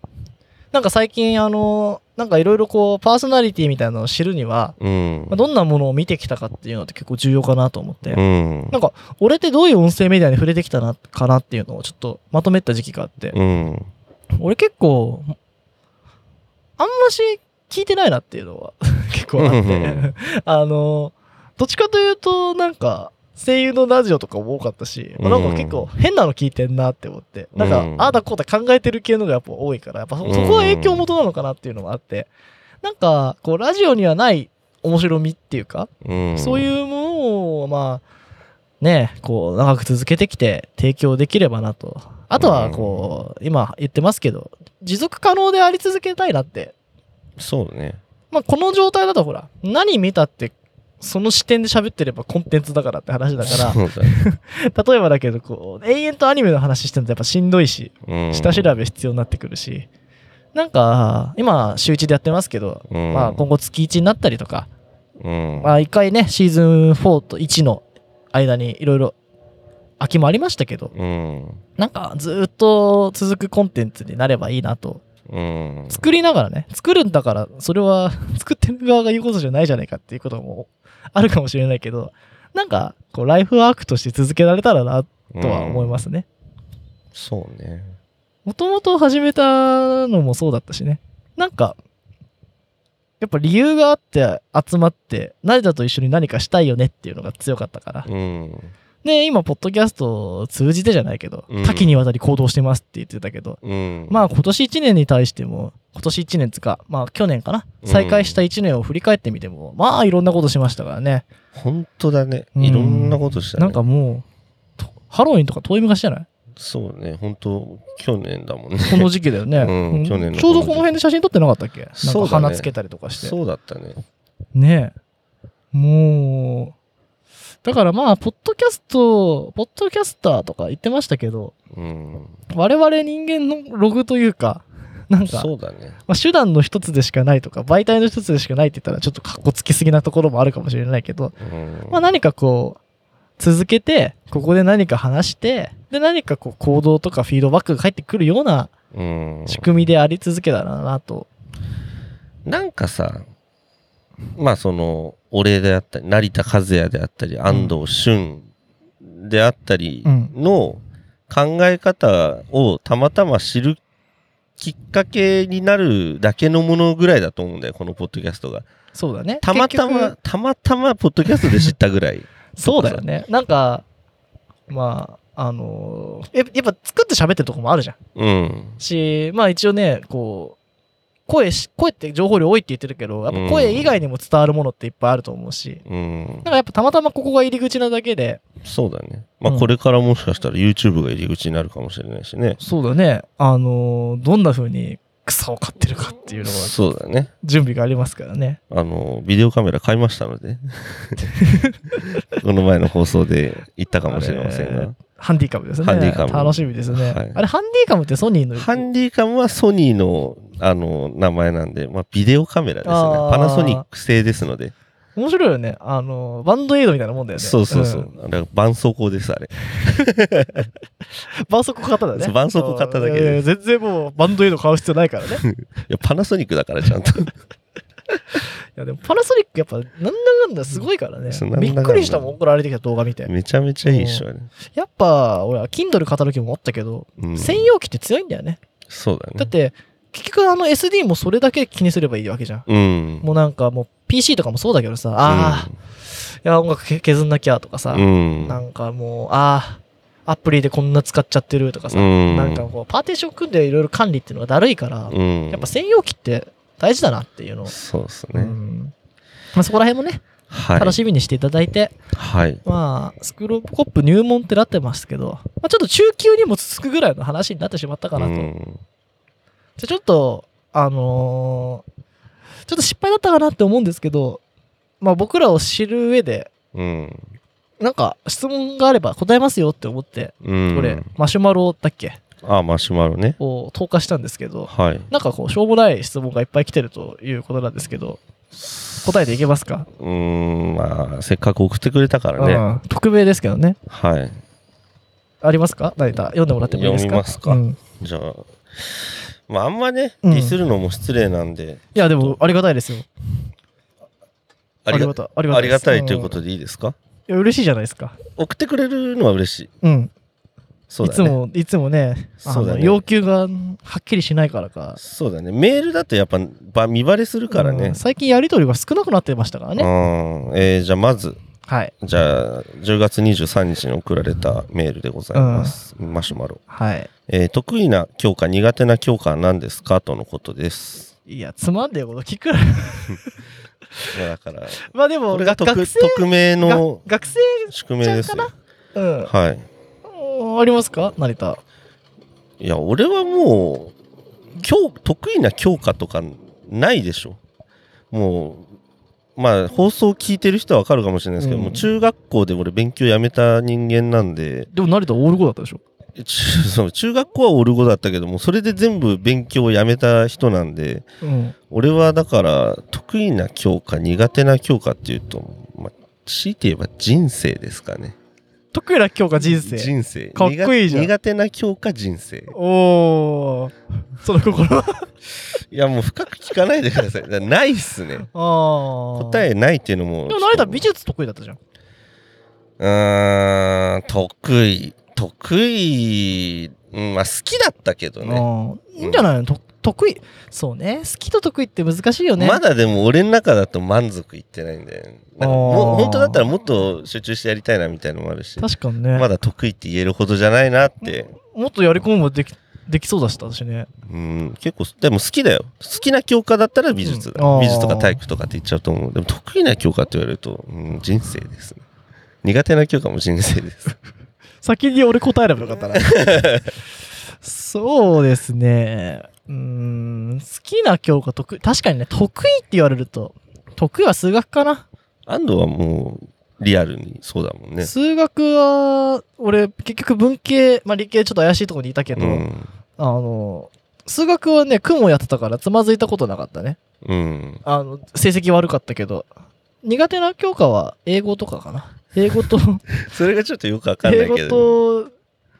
Speaker 2: なんか最近あの、なんかいろいろこう、パーソナリティみたいなのを知るには、
Speaker 1: うん。
Speaker 2: まあ、どんなものを見てきたかっていうのって結構重要かなと思って。
Speaker 1: うん。
Speaker 2: なんか、俺ってどういう音声メディアに触れてきたな、かなっていうのをちょっとまとめた時期があって、
Speaker 1: うん。
Speaker 2: 俺結構、あんまし聞いてないなっていうのは *laughs* 結構あって。
Speaker 1: ん、
Speaker 2: あの、どっちかというと、なんか、声優のラジオとかも多かったし、
Speaker 1: うん
Speaker 2: なんか結構変なの聞いてんなって思って、なんか、
Speaker 1: うん
Speaker 2: ああだこうだ考えてる系のがやっぱ多いから、やっぱそこは影響元なのかなっていうのもあって、なんか、こう、ラジオにはない面白みっていうか、
Speaker 1: うん。
Speaker 2: そういうものを、まあ、ね、こう、長く続けてきて提供できればなと。あとは、こう、今言ってますけど、持続可能であり続けたいなって。
Speaker 1: そうね。
Speaker 2: まあ、この状態だとほら、何見たって、その視点で喋ってればコンテンツだからって話だから、*laughs* 例えばだけど、こう、永遠とアニメの話してるとやっぱしんどいし、
Speaker 1: うん
Speaker 2: 下調べ必要になってくるし、なんか、今、週1でやってますけど、
Speaker 1: うん
Speaker 2: まあ、今後月1になったりとか、
Speaker 1: うん。
Speaker 2: まあ一回ね、シーズン4と1の間にいろいろ空きもありましたけど、
Speaker 1: うん。
Speaker 2: なんかずーっと続くコンテンツになればいいなと。
Speaker 1: うん。
Speaker 2: 作りながらね、作るんだから、それは作ってる側が言うことじゃないじゃないかっていうことも *laughs* あるかもしれないけど、なんか、こう、ライフワークとして続けられたらなとは思いますね。
Speaker 1: そうね。
Speaker 2: もともと始めたのもそうだったしね。なんか、やっぱ理由があって集まって、成田と一緒に何かしたいよねっていうのが強かったから。
Speaker 1: うん。
Speaker 2: で、今、ポッドキャストを通じてじゃないけど、
Speaker 1: うん
Speaker 2: 多岐にわたり行動してますって言ってたけど、
Speaker 1: うん。
Speaker 2: まあ今年1年に対しても、今年1年つか、まあ去年かな、
Speaker 1: うん
Speaker 2: 再開した1年を振り返ってみても、まあいろんなことしましたからね。
Speaker 1: 本当だね。
Speaker 2: うん
Speaker 1: いろんなことしたね。
Speaker 2: なんかもう、とハロウィンとか遠い昔じゃない？
Speaker 1: そうね。本当去年だもんね。
Speaker 2: この時期だよね。
Speaker 1: うん去年の
Speaker 2: ちょうどこの辺で写真撮ってなかったっけ？なんか花つけたりとかして。
Speaker 1: そうだったね。
Speaker 2: ねえ。もう、だからまあ、ポッドキャスト、ポッドキャスターとか言ってましたけど、
Speaker 1: うん。
Speaker 2: 我々人間のログというか、なんか、
Speaker 1: そうだね。
Speaker 2: まあ、手段の一つでしかないとか、媒体の一つでしかないって言ったら、ちょっとかっこつきすぎなところもあるかもしれないけど、
Speaker 1: うん。
Speaker 2: まあ何かこう、続けて、ここで何か話して、で何かこう行動とかフィードバックが返ってくるような
Speaker 1: うん。
Speaker 2: 仕組みであり続けたらなと。
Speaker 1: なんかさ、まあその、俺であったり、成田和也であったり、安藤俊であったり
Speaker 2: うん
Speaker 1: の考え方をたまたま知るきっかけになるだけのものぐらいだと思うんだよ、このポッドキャストが。
Speaker 2: そうだね。
Speaker 1: たまた
Speaker 2: 結
Speaker 1: ま、たまたまポッドキャストで知ったぐらい。
Speaker 2: 局 *laughs* そうだよね。なんか、まあ、あのーややっぱ作って喋ってるとこもあるじゃん。
Speaker 1: うん。
Speaker 2: し、まあ一応ね、こう、声し、声って情報量多いって言ってるけど、やっぱ声以外にも伝わるものっていっぱいあると思うし、
Speaker 1: うん
Speaker 2: だ。からやっぱたまたまここが入り口なだけで、
Speaker 1: そうだね。まあ
Speaker 2: うん
Speaker 1: これからもしかしたら YouTube が入り口になるかもしれないしね。
Speaker 2: そうだね、あのーどんな風にクソを買ってるかっていうのは
Speaker 1: そうだね。
Speaker 2: 準備がありますからね。
Speaker 1: あの、ビデオカメラ買いましたので。*laughs* *laughs* この前の放送で言ったかもしれませんが。
Speaker 2: ハンディカムですね。
Speaker 1: ハンディカム
Speaker 2: 楽しみですね。
Speaker 1: はい
Speaker 2: あれ、ハンディカムってソニーの？
Speaker 1: ハンディカムはソニーの、あの、名前なんで、まあ、ビデオカメラですね。パナソニック製ですので。
Speaker 2: 面白いよね。あの、バンドエイドみたいなもんだよね。
Speaker 1: そうそうそう。
Speaker 2: ん
Speaker 1: あれは絆創膏です、あれ。
Speaker 2: 絆創膏型だね。
Speaker 1: 絆創膏型だけで
Speaker 2: 全然もうバンドエイド買う必要ないからね。い *laughs*
Speaker 1: いや、パナソニックだから、ちゃんと。*laughs*
Speaker 2: やでもパナソニックやっぱなんだかんだすごいからねびっくりしたもん、送られてきた動画見て。
Speaker 1: めちゃめちゃいいっしょ、あれ。
Speaker 2: やっぱ俺は Kindle 買った時も思ったけど、
Speaker 1: うん、
Speaker 2: 専用機って強いんだよね。
Speaker 1: そうだね。
Speaker 2: だって、結局あの SD もそれだけ気にすればいいわけじゃん。
Speaker 1: うん。
Speaker 2: もうなんかもう PC とかもそうだけどさ、ああ、いや音楽け削んなきゃとかさ、
Speaker 1: うん。
Speaker 2: なんかもう、ああ、アプリでこんな使っちゃってるとかさ、
Speaker 1: うん
Speaker 2: なんかこう、パーテーション組んでいろいろ管理っていうのがだるいから、
Speaker 1: うん。
Speaker 2: やっぱ専用機って大事だなっていうのを、
Speaker 1: そうですね。
Speaker 2: うんまあ、そこら辺もね、
Speaker 1: はい。
Speaker 2: 楽しみにしていただいて、
Speaker 1: はい。
Speaker 2: まあ、スクロールコップ入門ってなってますけど、まあ、ちょっと中級にも続くぐらいの話になってしまったかなと。
Speaker 1: うん
Speaker 2: じゃあちょっと、あのーちょっと失敗だったかなって思うんですけど、まあ僕らを知る上で、
Speaker 1: うん。
Speaker 2: なんか質問があれば答えますよって思って、
Speaker 1: うん。
Speaker 2: これ、マシュマロだっけ
Speaker 1: あ、マシュマロね。
Speaker 2: を投下したんですけど、
Speaker 1: はい。
Speaker 2: なんかこう、しょうもない質問がいっぱい来てるということなんですけど、答えていけますか、
Speaker 1: うーん、まあ、せっかく送ってくれたからね。
Speaker 2: うん匿名ですけどね。
Speaker 1: はい。
Speaker 2: ありますか？何か読んでもらってもいいですか？
Speaker 1: 読みますか
Speaker 2: うん
Speaker 1: じゃあ、まあ、あんまね、
Speaker 2: うん
Speaker 1: ディスるのも失礼なんで、
Speaker 2: いや、でも、ありがたいですよ。
Speaker 1: ありが
Speaker 2: たい。ありがたい
Speaker 1: というこ
Speaker 2: ん
Speaker 1: とでいいですか？
Speaker 2: いや、嬉しいじゃないですか。
Speaker 1: 送ってくれるのは嬉しい。
Speaker 2: うん。
Speaker 1: そうだね。
Speaker 2: いつも、いつもね、あ
Speaker 1: そうだね
Speaker 2: の要求がはっきりしないからか。
Speaker 1: そうだね。メールだとやっぱば見バレするからね
Speaker 2: うん。最近やりとりが少なくなってましたから
Speaker 1: う
Speaker 2: ね。
Speaker 1: ん。えーじゃあまず、
Speaker 2: はい。
Speaker 1: じゃあ、10月23日に送られたメールでございます。マシュマロ。
Speaker 2: はい。
Speaker 1: えー得意な教科、苦手な教科は何ですか？とのことです。
Speaker 2: いや、つまんねえこと聞くな。*laughs*
Speaker 1: まあだから、
Speaker 2: まあでも、
Speaker 1: これが匿名の
Speaker 2: が学生
Speaker 1: 宿命ですよ。
Speaker 2: うん。
Speaker 1: はい。
Speaker 2: うんありますか？成田。
Speaker 1: いや、俺はもう、教得意な教科とかないでしょ。もう、まあ、放送聞いてる人はわかるかもしれないですけど、
Speaker 2: うん
Speaker 1: もう中学校で俺勉強やめた人間なんで、
Speaker 2: でも成田オール5だったでしょ？*laughs*
Speaker 1: 中中学校はオルゴだったけども、それで全部勉強をやめた人なんで、
Speaker 2: うん。
Speaker 1: 俺はだから、得意な教科、苦手な教科っていうと、まあ、強いて言えば人生ですかね。
Speaker 2: 得意な教科人生。
Speaker 1: 人生。
Speaker 2: かっこいいじゃん
Speaker 1: 苦苦手な教科、人生。
Speaker 2: おー。その心は？*laughs*
Speaker 1: いや、もう深く聞かないでください。ないっすね。答えないっていうのも。
Speaker 2: でも成田美術得意だったじゃん。
Speaker 1: うーん、得意。得意、うん、まあ好きだったけどね。
Speaker 2: いいんじゃないの、と得意。そうね。好きと得意って難しいよね。
Speaker 1: まだでも俺の中だと満足いってないんだよね。なん本当だったらもっと集中してやりたいなみたいなのもあるし、
Speaker 2: 確かにね。
Speaker 1: まだ得意って言えるほどじゃないなって。
Speaker 2: もっとやり込むもできできそうだしたしね。
Speaker 1: うん、結構、でも好きだよ。好きな教科だったら美術だ。
Speaker 2: うん
Speaker 1: 美術とか体育とかって言っちゃうと思う。でも得意な教科って言われると、うん、人生ですね。苦手な教科も人生です。*laughs*
Speaker 2: 先に俺答えればよかったな。*laughs* そうですね。ん、好きな教科得意。確かにね、得意って言われると、得意は数学かな。
Speaker 1: 安藤はもう、リアルにそうだもんね。
Speaker 2: 数学は、俺、結局文系、まあ理系ちょっと怪しいところにいたけど、
Speaker 1: うん。
Speaker 2: あの、数学はね、雲やってたからつまずいたことなかったね。
Speaker 1: うん。
Speaker 2: あの、成績悪かったけど、苦手な教科は英語とかかな。英語と、*laughs*
Speaker 1: それがちょっとよくわかんな
Speaker 2: 英語
Speaker 1: いけど。
Speaker 2: と、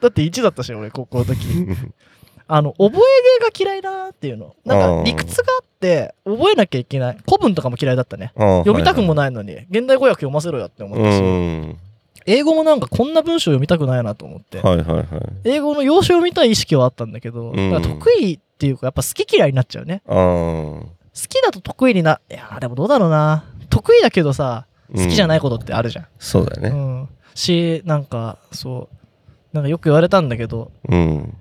Speaker 2: だって1だったし、俺、高校の時。*laughs* あの、覚え芸が嫌いだっていうの。なんか、理屈があって、覚えなきゃいけない。古文とかも嫌いだったね。
Speaker 1: 読
Speaker 2: 読みたくもないのに、現代語訳読ませろよって思ったし、
Speaker 1: うん。
Speaker 2: 英語もなんかこんな文章読みたくないなと思って、
Speaker 1: はいはいはい。
Speaker 2: 英語の要所を見たい意識はあったんだけど、
Speaker 1: うん
Speaker 2: 得意っていうか、やっぱ好き嫌いになっちゃうね。好きだと得意にな、いやーでもどうだろうな。得意だけどさ、好きじゃない
Speaker 1: こ
Speaker 2: ことってあるじゃん。
Speaker 1: そうだね。
Speaker 2: うん。し、なんか、そう、なんかよく言われたんだけど、
Speaker 1: うん。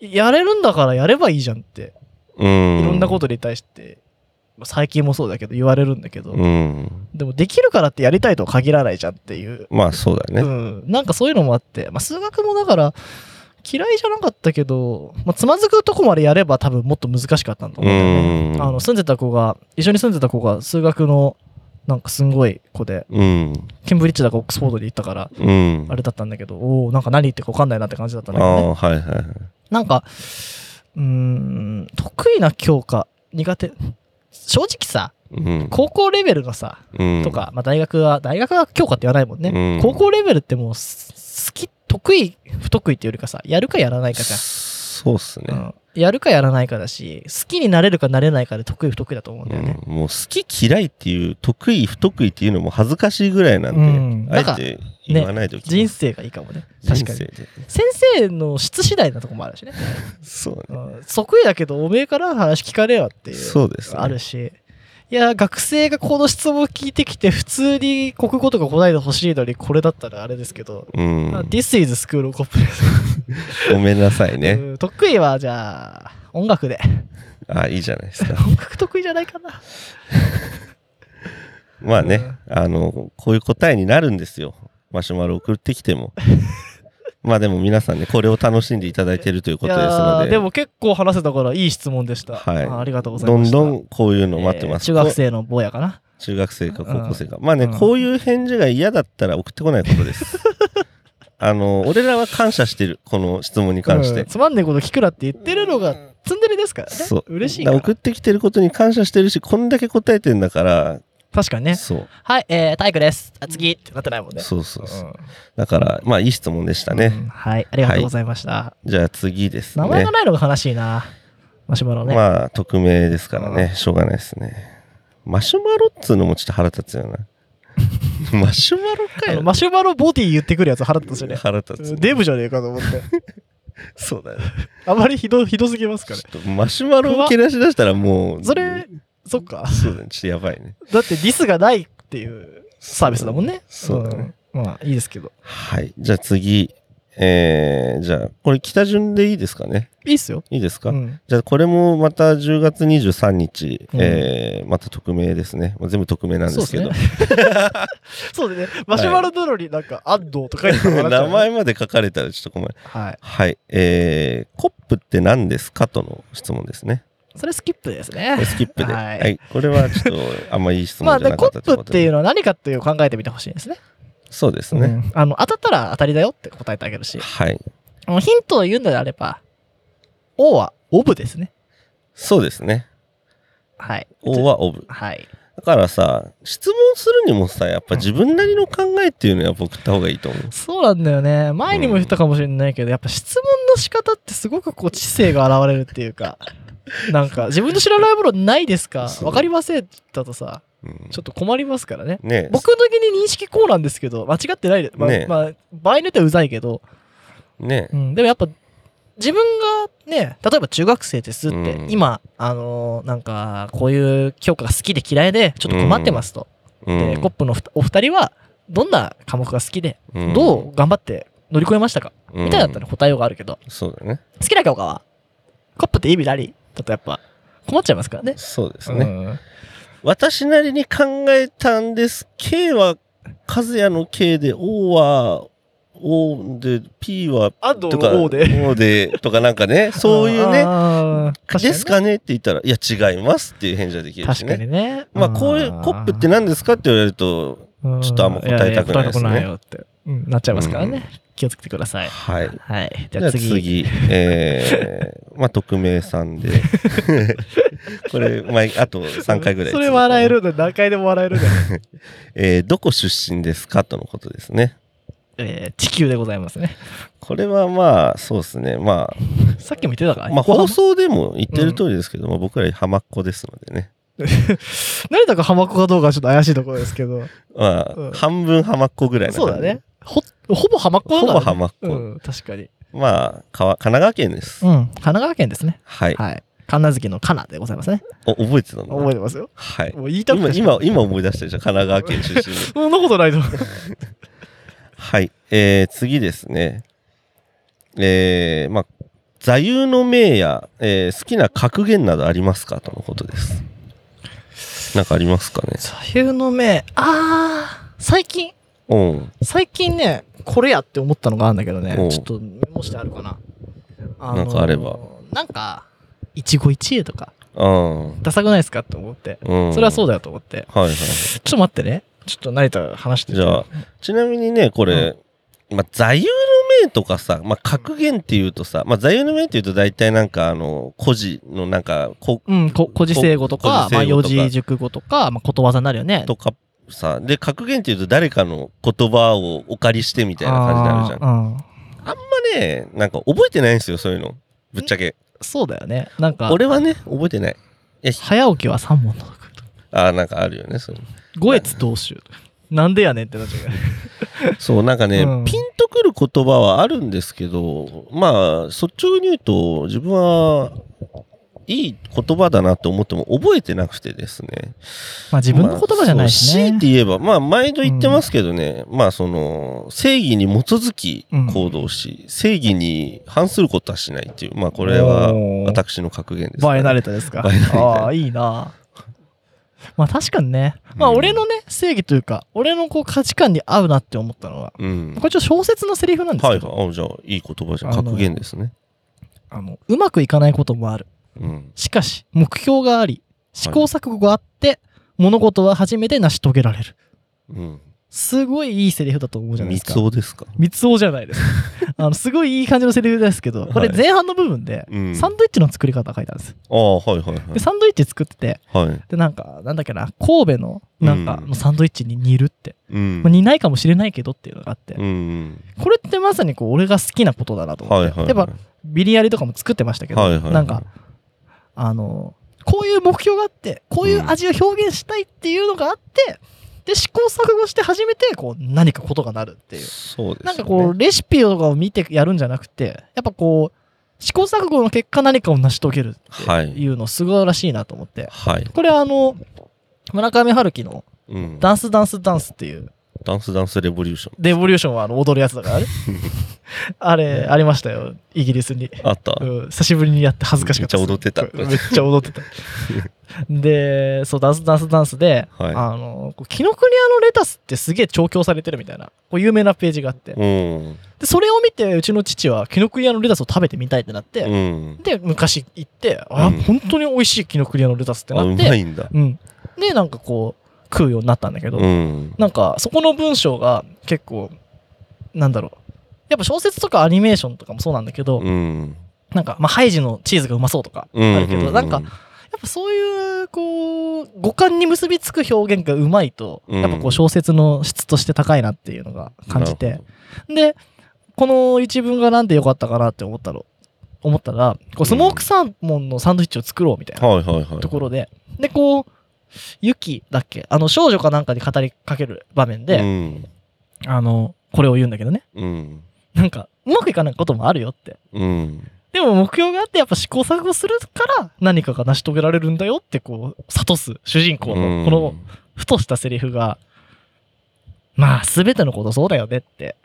Speaker 2: いやれるんだからやればいいじゃんって、
Speaker 1: うん。
Speaker 2: いろんなことに対して、まあ最近もそうだけど言われるんだけど、
Speaker 1: うん。
Speaker 2: でもできるからってやりたいとは限らないじゃんっていう、
Speaker 1: まあそうだね。
Speaker 2: うん、なんかそういうのもあって、まあ、数学もだから嫌いじゃなかったけど、まあ、つまずくとこまでやれば多分もっと難しかったんだと思うんだよね。
Speaker 1: うん
Speaker 2: あの、住んでた子が、一緒に住んでた子が数学の、なんかすんごい子で、
Speaker 1: うん。
Speaker 2: ケンブリッジだかオックスフォードに行ったから、
Speaker 1: うん。
Speaker 2: あれだったんだけど、おおなんか何言ってるか分かんないなって感じだったんだけどね。
Speaker 1: ああ、はいはいはい。
Speaker 2: なんか、うーん、得意な教科、苦手。正直さ、
Speaker 1: うん。
Speaker 2: 高校レベルのさ、
Speaker 1: うん
Speaker 2: と。か、まあ大学は、大学は教科って言わないもんね。
Speaker 1: うん
Speaker 2: 高校レベルってもう、す好き、得意、不得意っていうよりかさ、やるかやらないかじゃん。
Speaker 1: そうっすね。
Speaker 2: うんやるかやらないかだし、好きになれるかなれないかで得意不得意だと思うんだよね。
Speaker 1: うんもう好き嫌いっていう得意不得意っていうのも恥ずかしいぐらいなんで、
Speaker 2: うん
Speaker 1: あえて言わないと
Speaker 2: 人生がいいかもね。確かに。先生の質次第なとこもあるしね。*laughs*
Speaker 1: そうね
Speaker 2: うん得意だけど、おめえから話聞かれよっていう。
Speaker 1: そうですね
Speaker 2: あるし。いや、学生がこの質問聞いてきて、普通に国語とか答えてほしいのに、これだったらあれですけど、
Speaker 1: うん
Speaker 2: あ This is School of Cop です。
Speaker 1: ごめんなさいね
Speaker 2: うん得意は、じゃあ、音楽で。
Speaker 1: あいいじゃないですか *laughs*
Speaker 2: 音楽得意じゃないかな。
Speaker 1: まあねあのこういう答えになるんですよマシュマロ送ってきてもまあでも皆さんねこれを楽しんでいただいているということですので。
Speaker 2: ーでも結構話せたからいい質問でした。
Speaker 1: はい。
Speaker 2: あありがとうござい
Speaker 1: どん
Speaker 2: ました。
Speaker 1: どんこういうの待ってます、
Speaker 2: えー中学生の坊やかな？
Speaker 1: 中学生か高校生か、まあね、
Speaker 2: うん。
Speaker 1: こういう返事が嫌だったら送ってこないことです。*laughs* あの俺らは感謝してるこの質問に関して、
Speaker 2: うん。つまんねえこと聞くなって言ってるのがツンデレですからね。
Speaker 1: そう。
Speaker 2: 嬉しい
Speaker 1: 送ってきてることに感謝してるしこんだけ答えてんだから
Speaker 2: 確かにね。
Speaker 1: そう
Speaker 2: はい、えー、体育です。あ次ってなってないもんね。
Speaker 1: そうそうそう
Speaker 2: うん
Speaker 1: だからまあいい質問でした
Speaker 2: うん
Speaker 1: ね、
Speaker 2: はい、ありがとうございました。
Speaker 1: じゃあ次ですね
Speaker 2: 名前がないのが悲しいな。マシュマロね。
Speaker 1: まあ匿名ですからねしょうがないですねマシュマロっつうのもちょっと腹立つよな *laughs* マシュマロかよ
Speaker 2: マシュマロボディ言ってくるやつ腹立つよね。
Speaker 1: 腹立つ
Speaker 2: デブじゃねえかと思って。*laughs*
Speaker 1: そうだね
Speaker 2: あまりひどひどすぎますかね
Speaker 1: ち。ょっとマシュマロを蹴らし出したらもう
Speaker 2: それ、そっか。
Speaker 1: そうだね。ちょっとやばいね。
Speaker 2: だってディスがないっていうサービスだもんね。
Speaker 1: そうだね。
Speaker 2: うん。まあいいですけど。
Speaker 1: はい。じゃあ次。えー、じゃあこれ北順でいいですかね？
Speaker 2: いいっすよ。
Speaker 1: いいですか、
Speaker 2: うん。
Speaker 1: じゃあこれもまた10月23日、
Speaker 2: うん。
Speaker 1: えーまた匿名ですね、まあ、全部匿名なんですけど。
Speaker 2: そうで *laughs* ね。マシュマロなのになんか、安藤とか言ってもらっちゃう
Speaker 1: 名前まで書かれたらちょっと困る。
Speaker 2: はい。
Speaker 1: はい。えー、コップって何ですか？との質問ですね
Speaker 2: それスキップです
Speaker 1: こ
Speaker 2: ね
Speaker 1: れ。*laughs* スキップで、
Speaker 2: は
Speaker 1: はいいこれはちょっと *laughs* あんまいい質問じゃなかった
Speaker 2: ップっていう
Speaker 1: う
Speaker 2: のは何かっていう考えてみてほしいですね。
Speaker 1: そうですね、
Speaker 2: うんあの、当たったら当たりだよって答えてあげるし。
Speaker 1: はい
Speaker 2: ヒントを言うのであれば、O はオブですね。
Speaker 1: そうですね
Speaker 2: はい。
Speaker 1: O はオブ
Speaker 2: はい。
Speaker 1: だからさ質問するにもさやっぱ自分なりの考えっていうのは送った方がいいと思う
Speaker 2: そうなんだよね。前にも言ったかもしれないけど、やっぱ質問の仕方ってすごくこう知性が現れるっていうか、*laughs* なんか自分の知らないものないですか？
Speaker 1: そう。
Speaker 2: わかりませんだとさ、
Speaker 1: うん。
Speaker 2: ちょっと困りますからね。
Speaker 1: ね
Speaker 2: 僕の時に認識こうなんですけど、間違ってないで、まあ
Speaker 1: ね
Speaker 2: まあ、場合によってはうざいけど、
Speaker 1: ね
Speaker 2: うん、でもやっぱ自分がね例えば中学生ですって、
Speaker 1: うん。
Speaker 2: 今あのーなんかこういう教科が好きで嫌いでちょっと困ってますと、
Speaker 1: うん。
Speaker 2: でコップのお二人はどんな科目が好きで、
Speaker 1: うん。
Speaker 2: どう頑張って乗り越えましたか、
Speaker 1: うん。
Speaker 2: みたいだったら答えようがあるけど。
Speaker 1: そうだね。
Speaker 2: 好きな教科は？コップって意味何だとやっぱ困っちゃいますからね。
Speaker 1: そうですね、
Speaker 2: うん。
Speaker 1: 私なりに考えたんです。K は和也の K で、O は O で、P はとか、
Speaker 2: の O で。
Speaker 1: O でとかなんかね、*laughs* そういうね、ですかねって言ったら、いや違いますっていう返事ができるし
Speaker 2: 確か
Speaker 1: ね。
Speaker 2: にね。
Speaker 1: まあこういうコップって何ですかって言われると、
Speaker 2: うん
Speaker 1: ちょっとあんま答えたくないですね。
Speaker 2: ななっちゃいますからね、気をつけてください。
Speaker 1: はい。
Speaker 2: はい。じ
Speaker 1: じゃあ
Speaker 2: 次。
Speaker 1: 次、えー、*laughs* まあ匿名さんで、*laughs* これ、まああと3回ぐらい。
Speaker 2: それ笑えるんだ何回でも笑えるんだよ、*laughs*
Speaker 1: えーどこ出身ですか？とのことですね。
Speaker 2: えー地球でございますね。
Speaker 1: これはまあ、そうですね。まあ、
Speaker 2: さっきも言ってたか？ら
Speaker 1: まあ、放送でも言ってる通りですけども、僕ら浜っ子ですのでね。
Speaker 2: 成田が浜っ子かどうかはちょっと怪しいところですけど。
Speaker 1: まあ、
Speaker 2: うん。
Speaker 1: 半分浜っ子ぐらいな感じ。
Speaker 2: そうだね。ほほぼ浜っ子だね、
Speaker 1: ぼ浜っ子。
Speaker 2: うん確かに
Speaker 1: まあ、かわ神奈川県です。
Speaker 2: うん神奈川県ですね
Speaker 1: はい。
Speaker 2: はい神奈月のかなでございますね
Speaker 1: お覚えてたの？
Speaker 2: 覚えてますよ
Speaker 1: はい。
Speaker 2: もう言いたく
Speaker 1: 今、
Speaker 2: て
Speaker 1: 今、今思い出したでしょ？神奈川県出身で。*laughs*
Speaker 2: そんなことないと *laughs*
Speaker 1: はい。えー、次ですね。えー、まあ、座右の銘や、えー好きな格言などありますか？とのことです。なんかありますかね？
Speaker 2: 座右の銘あー最近
Speaker 1: うん。
Speaker 2: 最近ねこれやって思ったのがあるんだけどね。ちょっとメモしてあるかな。あの
Speaker 1: なんかあれば。
Speaker 2: なんか一期一会とか。
Speaker 1: うん。
Speaker 2: ダサくないですかって思って。
Speaker 1: うん。
Speaker 2: それはそう
Speaker 1: だ。
Speaker 2: だよと思って。
Speaker 1: はいはい。
Speaker 2: ちょっと待ってね。ちょっと成田話してて。
Speaker 1: じゃあちなみにね、これ、まあ、座右の銘とかさ、まあ、格言っていうとさ、まあ、座右の銘っていうと大体なんかあの、古事のなんか、こ
Speaker 2: うん、こ古事成語とか、
Speaker 1: 古
Speaker 2: まあ、四字熟語とか、まあ、ことわざになるよね。
Speaker 1: とかさ、で、格言っていうと誰かの言葉をお借りしてみたいな感じになるじゃん。あん
Speaker 2: ん。うん
Speaker 1: まね、なんか覚えてないんですよ、そういうの。ぶっちゃけ。
Speaker 2: そうだよね。なんか、
Speaker 1: 俺はね、覚えてない。
Speaker 2: 早起きは三問の。
Speaker 1: ああ、なんかあるよね、そう
Speaker 2: 五越同州。なんでやねんってなっちゃう。*laughs*
Speaker 1: そう、なんかね、
Speaker 2: うん
Speaker 1: ピンとくる言葉はあるんですけど、まあ、率直に言うと、自分は、いい言葉だなと思っても覚えてなくてですね。
Speaker 2: まあ自分の言葉じゃないしね
Speaker 1: まあ強いて。言えば、まあ、毎度言ってますけどね、まあ、その、正義に基づき行動し、正義に反することはしないっていう、まあ、これは私の格言です、
Speaker 2: バイナレタですか？ああ、いいな。まあ確かにね。まあ
Speaker 1: うん
Speaker 2: 俺のね、正義というか、俺のこう価値観に合うなって思ったのは、
Speaker 1: うん
Speaker 2: こ。れちょっと小説のセリフなんです
Speaker 1: はい
Speaker 2: けど、
Speaker 1: はい。あじゃあ、いい言葉じゃん。格言ですね。
Speaker 2: あの、うまくいかないこともある。
Speaker 1: うん。
Speaker 2: しかし、目標があり、試行錯誤があって、物事は初めて成し遂げられる。
Speaker 1: うん。
Speaker 2: すごいいいセリフだと思うじゃないですか。
Speaker 1: 三つおですか？
Speaker 2: 三つおじゃないです。*laughs* あの、すごいいい感じのセリフですけど、これ
Speaker 1: はい
Speaker 2: 前半の部分で、
Speaker 1: うん。
Speaker 2: サンドイッチの作り方書いたんです。
Speaker 1: ああ、はいはいはい
Speaker 2: で、。サンドイッチ作ってて、
Speaker 1: はい。
Speaker 2: で、なんか、なんだっけな、神戸の、なんか、
Speaker 1: うん
Speaker 2: のサンドイッチに似るって。
Speaker 1: うん
Speaker 2: まあ、似ないかもしれないけどっていうのがあって、
Speaker 1: うん。
Speaker 2: これってまさにこう、俺が好きなことだなと思って。
Speaker 1: はいはい。
Speaker 2: やっぱ、ビリヤリとかも作ってましたけど、
Speaker 1: はいはい。
Speaker 2: なんか、、あの、こういう目標があって、こういう味を表現したいっていうのがあって、で、試行錯誤して初めて、こう、何かことがなるっていう。
Speaker 1: そうです、ね。
Speaker 2: なんかこう、レシピとかを見てやるんじゃなくて、やっぱこう、試行錯誤の結果何かを成し遂げるって
Speaker 1: はい
Speaker 2: いうの素晴らしいなと思って。
Speaker 1: はい。
Speaker 2: これはあの、村上春樹の
Speaker 1: うん。
Speaker 2: ダンスダンスダンスっていう、
Speaker 1: ダンスダンスレボリューション。
Speaker 2: レボリューションはあの踊るやつだからね。*laughs* あれ、ありましたよ、イギリスに。
Speaker 1: あった。
Speaker 2: うん、久しぶりにやって恥ずかしかった
Speaker 1: めっちゃ踊ってた
Speaker 2: めっちゃ踊ってた。*laughs* で、そう、ダンスダンスダンスで、
Speaker 1: はい
Speaker 2: あの、紀ノ国屋のレタスってすげえ調教されてるみたいな、こう有名なページがあって、
Speaker 1: うん。
Speaker 2: で、それを見て、うちの父は紀ノ国屋のレタスを食べてみたいってなって、
Speaker 1: うん。
Speaker 2: で、昔行って、あ、
Speaker 1: うん
Speaker 2: 本当に美味しい紀ノ国屋のレタスってなって、
Speaker 1: まいんだ。
Speaker 2: うん。で、なんかこう、食うようになったんだけど、
Speaker 1: うん。
Speaker 2: なんか、そこの文章が結構、なんだろう。やっぱ小説とかアニメーションとかもそうなんだけど、
Speaker 1: うん。
Speaker 2: なんか、まあ、ハイジのチーズがうまそうとか
Speaker 1: うん。
Speaker 2: あるけど、なんか、やっぱそういう、こう、五感に結びつく表現がうまいと、
Speaker 1: うん
Speaker 2: やっぱこう小説の質として高いなっていうのが感じ
Speaker 1: な
Speaker 2: て
Speaker 1: る。
Speaker 2: で、この一文がなんで良かったかなって思ったの、思ったら、こうスモークサーモンのサンドイッチを作ろうみたいな
Speaker 1: ほどはいはいはい。
Speaker 2: ところで、で、こう、ユキだっけ？あの、少女かなんかに語りかける場面で、
Speaker 1: うん。
Speaker 2: あの、これを言うんだけどね。
Speaker 1: うん。
Speaker 2: なんか、うまくいかないこともあるよって。
Speaker 1: うん。
Speaker 2: でも目標があってやっぱ試行錯誤するから何かが成し遂げられるんだよってこう諭す主人公のこのふとしたセリフがまあ全てのことそうだよねって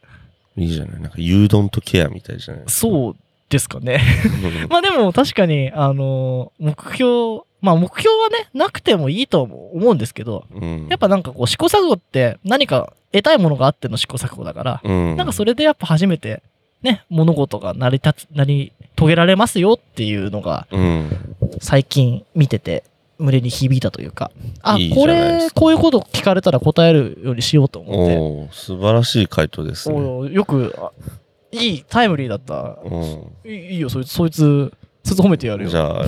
Speaker 1: いいじゃない。なんか、牛丼とケアみたいじゃない。
Speaker 2: そうですかね
Speaker 1: うん
Speaker 2: まあでも確かにあの目標まあ目標はねなくてもいいと思うんですけど
Speaker 1: うん。
Speaker 2: やっぱなんかこう試行錯誤って何か得たいものがあっての試行錯誤だから
Speaker 1: うん。
Speaker 2: なんかそれでやっぱ初めてね物事が成り立つ成り遂げられますよっていうのが
Speaker 1: うん。
Speaker 2: 最近見てて胸に響いたというかあ
Speaker 1: いいじ
Speaker 2: これこういうこと聞かれたら答えるようにしようと思って
Speaker 1: 素晴らしい回答ですね。
Speaker 2: およくあいいタイムリーだった。
Speaker 1: う
Speaker 2: いいいよそいつそいつそいつ褒めてやる
Speaker 1: ん。
Speaker 2: よ。
Speaker 1: じゃあ、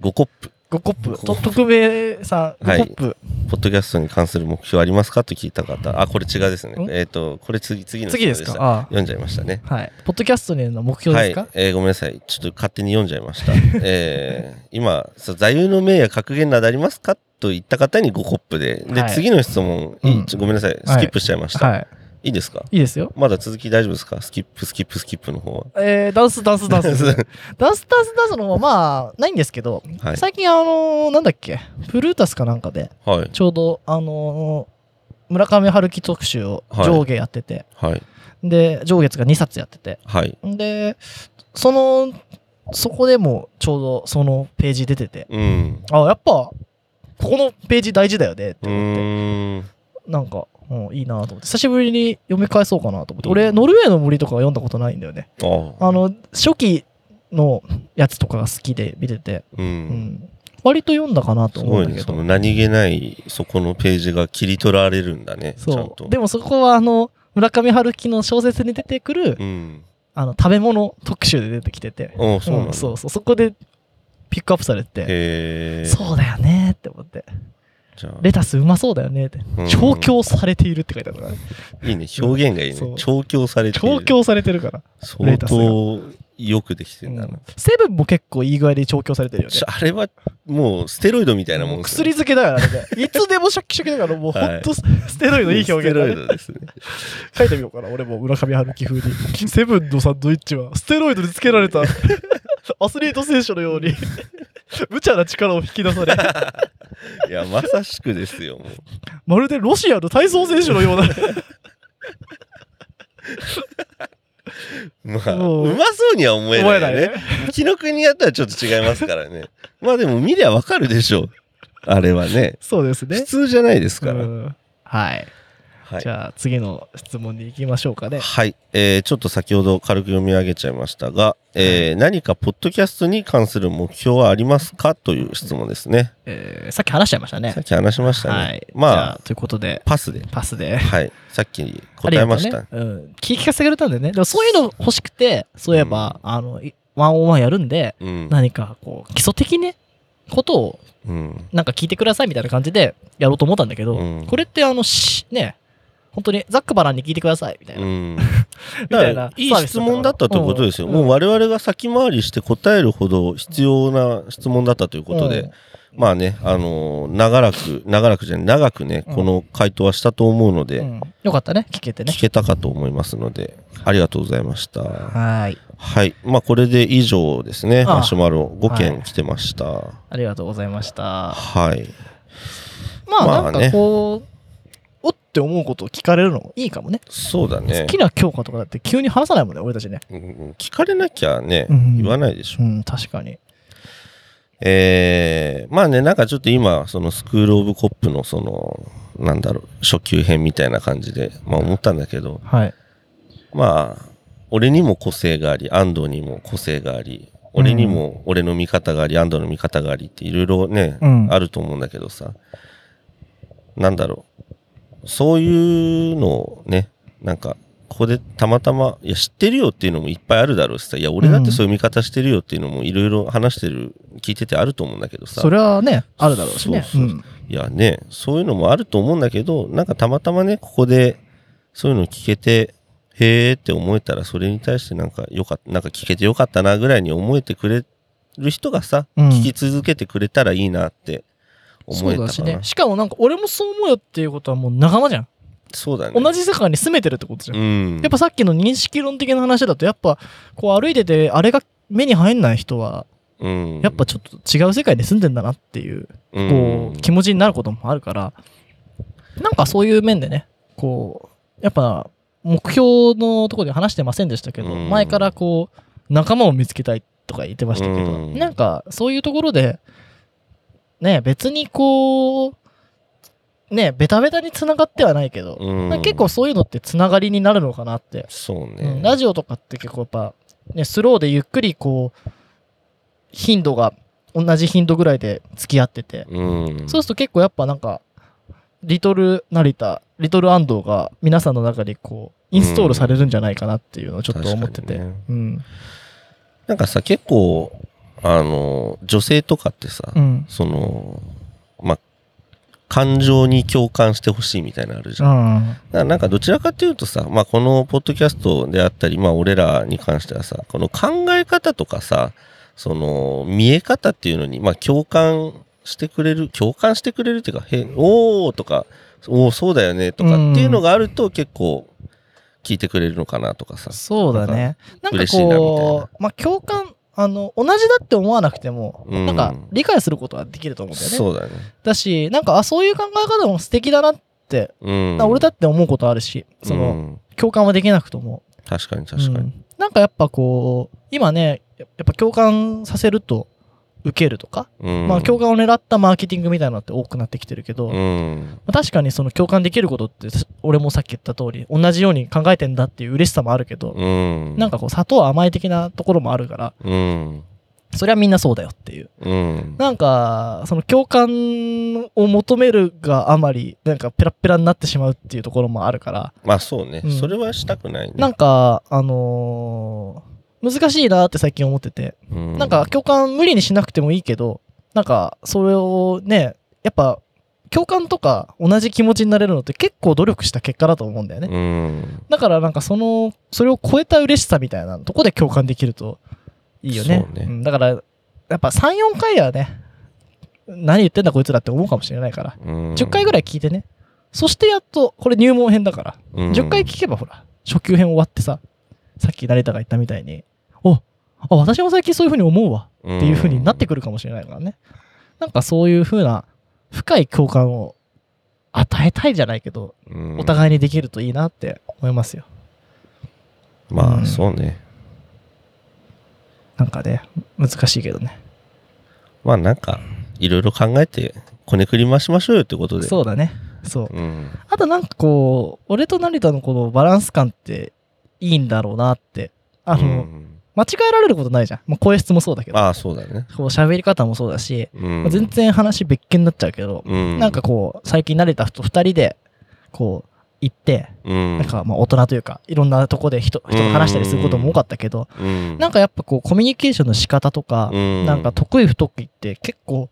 Speaker 1: 5コップ、
Speaker 2: 5コップ特命さん
Speaker 1: はい。
Speaker 2: 5コップ、
Speaker 1: ポッドキャストに関する目標ありますか？と聞いた方。あ、これ違うですね。
Speaker 2: ん？
Speaker 1: えっ、と、これ次、次の
Speaker 2: 次です
Speaker 1: 質問
Speaker 2: かあ
Speaker 1: 読んじゃいましたね。
Speaker 2: あはい。ポッドキャストへの目標ですか、
Speaker 1: はい、えーごめんなさい。ちょっと勝手に読んじゃいました。*laughs* えー今、そう座右の銘や格言などありますか？と言った方に5コップで。で、
Speaker 2: はい。
Speaker 1: 次の質問、い
Speaker 2: うん。
Speaker 1: ちょごめんなさい。スキップしちゃいました。い、
Speaker 2: はい
Speaker 1: いですか？
Speaker 2: いいですよ
Speaker 1: まだ続き大丈夫ですか？スキップ、スキップ、スキップの方は。
Speaker 2: えー、ダンスダンスダンス *laughs* ダンスダンスダンスダンスの方はまあないんですけど、
Speaker 1: はい
Speaker 2: 最近あのーなんだっけ？プルータスかなんかで
Speaker 1: はい。
Speaker 2: ちょうどあのー村上春樹特集を上下やってて、
Speaker 1: はい。
Speaker 2: で上月が2冊やってて
Speaker 1: はい。
Speaker 2: でそのそこでもちょうどそのページ出てて
Speaker 1: うん。
Speaker 2: あやっぱここのページ大事だよねって
Speaker 1: う
Speaker 2: 思って。なんか、うん、いいなと思って久しぶりに読み返そうかなと思って俺ノルウェーの森とかは読んだことないんだよね
Speaker 1: あ
Speaker 2: あの初期のやつとかが好きで見てて、
Speaker 1: う。
Speaker 2: うんん、割と読んだかなと。思うんだけど、
Speaker 1: その何気ないそこのページが切り取られるんだね。ちゃんと
Speaker 2: そう。。でもそこはあの、村上春樹の小説に出てくる、
Speaker 1: うん。
Speaker 2: あの食べ物特集で出てきてて、
Speaker 1: そう。
Speaker 2: うんそうそう、そこでピックアップされて。そうだよねって思って、レタスうまそうだよねって、
Speaker 1: うん
Speaker 2: 調教されているって書いてあるからね。
Speaker 1: いいね。表現がいいね。調教されている。
Speaker 2: 調教されてるから。レ
Speaker 1: 相当よくできてんだな。
Speaker 2: セブンも結構いい具合で調教されてるよね
Speaker 1: ち。あれはもうステロイドみたいなもん
Speaker 2: 薬漬けだからね。いつでもシャキシャキだから、もうほんとステロイドいい表現だ
Speaker 1: ステロイ
Speaker 2: ね。
Speaker 1: ドですね。
Speaker 2: 書いてみようかな、俺も村上春樹風に。セブンのサンドイッチはステロイドにつけられた *laughs* アスリート選手のように *laughs* 無茶な力を引き出され、*laughs*
Speaker 1: いや、まさしくですよ、もう。
Speaker 2: まるでロシアの体操選手のような。
Speaker 1: まあ、
Speaker 2: もう
Speaker 1: うまそうには思えないよね
Speaker 2: 思えないね。
Speaker 1: 紀ノ国やったらちょっと違いますからね。まあでも見りゃわかるでしょう。あれはね。
Speaker 2: そうですね
Speaker 1: 普。通じゃないですから。
Speaker 2: うんはい。
Speaker 1: はい
Speaker 2: じ。ゃあ次の質問に行きましょうかね。
Speaker 1: はい、えーちょっと先ほど軽く読み上げちゃいましたが、えー何かポッドキャストに関する目標はありますかという質問ですね。
Speaker 2: えーさっき話しちゃいましたね
Speaker 1: さっ。き話しましたね。
Speaker 2: はい。
Speaker 1: まあ
Speaker 2: ということで、
Speaker 1: パスで。
Speaker 2: パスで。
Speaker 1: はい。さっき答えました。
Speaker 2: うね。うん。聞き聞かせてくれたんでね。でもそういうの欲しくて、そういえば、あの、いワンオンワンやるんで、
Speaker 1: うん。
Speaker 2: 何かこう、基礎的ね、ことを
Speaker 1: うん。
Speaker 2: なんか聞いてくださいみたいな感じでやろうと思ったんだけど、
Speaker 1: うん
Speaker 2: これってあの、し、ね、本当にザックバランに聞いてくださいみたいな。
Speaker 1: うん。*laughs*
Speaker 2: みたいな
Speaker 1: いい質問だったということですよ。
Speaker 2: うん
Speaker 1: もう我々が先回りして答えるほど必要な質問だったということで、
Speaker 2: うん
Speaker 1: まあね、あのー長らく、長らくじゃない、長くね、
Speaker 2: うん
Speaker 1: この回答はしたと思うので、
Speaker 2: うんよかったね、聞けてね
Speaker 1: 聞。けたかと思いますので、ありがとうございました。
Speaker 2: はーい。
Speaker 1: はい。まあ、これで以上ですね。
Speaker 2: ああ
Speaker 1: マシュマロ5
Speaker 2: はい
Speaker 1: 件来てました。
Speaker 2: ありがとうございました。
Speaker 1: はい。
Speaker 2: まあ、
Speaker 1: まあね
Speaker 2: なんかこう、おって思うことを聞かれるのもいいかもね。
Speaker 1: そうだね
Speaker 2: 好。きな教科とかだって急に話さないもんね、俺たちね。
Speaker 1: うん聞かれなきゃね、
Speaker 2: うん
Speaker 1: 言わないでしょ。
Speaker 2: うん、確かに。
Speaker 1: えー、まあね、なんかちょっと今、そのスクールオブコップのその、なんだろう、初級編みたいな感じで、まあ思ったんだけど、
Speaker 2: はい。
Speaker 1: まあ、俺にも個性があり、安藤にも個性があり、俺にも俺の見方があり、安藤の見方がありっていろいろね、
Speaker 2: うん
Speaker 1: あると思うんだけどさ、なんだろう、そういうのをね、なんか、ここでたまたま、いや、知ってるよっていうのもいっぱいあるだろうしさ、いや、俺だってそういう見方してるよっていうのもいろいろ話してる、聞いててあると思うんだけどさ、
Speaker 2: それはね、あるだろうしね。
Speaker 1: そうそういやね、そういうのもあると思うんだけど、なんかたまたまね、ここでそういうの聞けて、へーって思えたら、それに対してなんかよかった、なんか聞けてよかったなぐらいに思えてくれる人がさ、
Speaker 2: うん。
Speaker 1: 聞き続けてくれたらいいなって思
Speaker 2: そう
Speaker 1: えたかな。
Speaker 2: だしね。しかもなんか俺もそう思うよっていうことはもう仲間じゃん。
Speaker 1: そうだね。
Speaker 2: 同じ世界に住めてるってことじゃん。
Speaker 1: うん。
Speaker 2: やっぱさっきの認識論的な話だと、やっぱこう歩いてて、あれが目に入んない人は、
Speaker 1: うん、
Speaker 2: やっぱちょっと違う世界に住んでんだなっていう、
Speaker 1: うん、
Speaker 2: こう、気持ちになることもあるから、なんかそういう面でね、こう、やっぱ目標のところで話してませんでしたけど、
Speaker 1: うん
Speaker 2: 前からこう、仲間を見つけたいとか言ってましたけど、
Speaker 1: うん
Speaker 2: なんかそういうところで、ね、別にこう、ね、ベタベタに繋がってはないけど、
Speaker 1: うん。
Speaker 2: 結構そういうのって繋がりになるのかなって。
Speaker 1: そう
Speaker 2: うん
Speaker 1: ね。
Speaker 2: ラジオとかって結構やっぱ、ね、スローでゆっくりこう頻度が同じ頻度ぐらいで付き合ってて、
Speaker 1: うん。
Speaker 2: そうすると結構やっぱなんかリトル成田リトル安藤が皆さんの中にこうインストールされるんじゃないかなっていうのをちょっと思ってて、うん。
Speaker 1: なんかさ、結構、あの、女性とかってさ、
Speaker 2: うん。
Speaker 1: その、まあ、感情に共感してほしいみたいなのあるじゃん。
Speaker 2: うん。
Speaker 1: だからなんかどちらかというとさ、まあ、このポッドキャストであったり、まあ、俺らに関してはさ、この考え方とかさ、その、見え方っていうのに、まあ、共感してくれる、共感してくれるっていうか、へおーとか、おーそうだよねとかっていうのがあると結構聞いてくれるのかなとかさ。
Speaker 2: そうだね。なんか
Speaker 1: 嬉しいなみたい
Speaker 2: こうまあ共感あの同じだって思わなくても、
Speaker 1: うん
Speaker 2: なんか理解することはできると思うんだよね
Speaker 1: そうだね。
Speaker 2: だしなんかあそういう考え方も素敵だなって
Speaker 1: うん。
Speaker 2: 俺だって思うことあるし、その、
Speaker 1: うん
Speaker 2: 共感はできなくとも。
Speaker 1: 確かに確かに。
Speaker 2: うんなんかやっぱこう、今ね、ややっぱ共感させると受けるとか、
Speaker 1: うん。
Speaker 2: まあ共感を狙ったマーケティングみたいなのって多くなってきてるけど、ま
Speaker 1: うん。
Speaker 2: あ確かにその共感できることって、俺もさっき言った通り、同じように考えてんだっていう嬉しさもあるけど、
Speaker 1: うん。
Speaker 2: なんかこう砂糖甘い的なところもあるから、
Speaker 1: うん。
Speaker 2: そりゃみんなそうだよっていう。
Speaker 1: うん。
Speaker 2: なんか、その共感を求めるがあまり、なんかペラッペラになってしまうっていうところもあるから、
Speaker 1: まあそうね、
Speaker 2: うん
Speaker 1: それはしたくないね。
Speaker 2: なんか、あのー難しいなって最近思ってて、
Speaker 1: うん、
Speaker 2: なんか共感無理にしなくてもいいけど、なんかそれをね、やっぱ共感とか同じ気持ちになれるのって結構努力した結果だと思うんだよね。
Speaker 1: うん。
Speaker 2: だからなんかその、それを超えた嬉しさみたいなとこで共感できるといいよね。
Speaker 1: そうね
Speaker 2: んだから、やっぱ3、4回はね、何言ってんだこいつらって思うかもしれないから、
Speaker 1: うん、
Speaker 2: 10回ぐらい聞いてね。そしてやっと、これ入門編だから、
Speaker 1: うん、
Speaker 2: 10回聞けばほら、初級編終わってさ、さっき成田が言ったみたいに、おあ、私も最近そういう風に思うわ
Speaker 1: って
Speaker 2: いう風になってくるかもしれないからね。なんかそういう風な深い共感を与えたいじゃないけど、
Speaker 1: うん
Speaker 2: お互いにできるといいなって思いますよ。
Speaker 1: まあ
Speaker 2: うん
Speaker 1: そうね。
Speaker 2: なんかね、難しいけどね。
Speaker 1: まあなんか、いろいろ考えて、こねくり回しましょうよってことで。
Speaker 2: そうだね。そう。
Speaker 1: うん。
Speaker 2: あとなんかこう、俺と成田のこのバランス感っていいんだろうなって。あの、
Speaker 1: うん
Speaker 2: 間違えられることないじゃん。まあ、声質もそうだけど。
Speaker 1: ああ、そうだね。
Speaker 2: こう喋り方もそうだし、
Speaker 1: うん。
Speaker 2: まあ全然話別件になっちゃうけど、
Speaker 1: うん、
Speaker 2: なんかこう、最近慣れた人二人で、こう、行って、
Speaker 1: うん、
Speaker 2: なんかまあ大人というか、いろんなとこで人、人と話したりすることも多かったけど、
Speaker 1: うん、
Speaker 2: なんかやっぱこう、コミュニケーションの仕方とか、
Speaker 1: うん
Speaker 2: なんか得意不得意って結構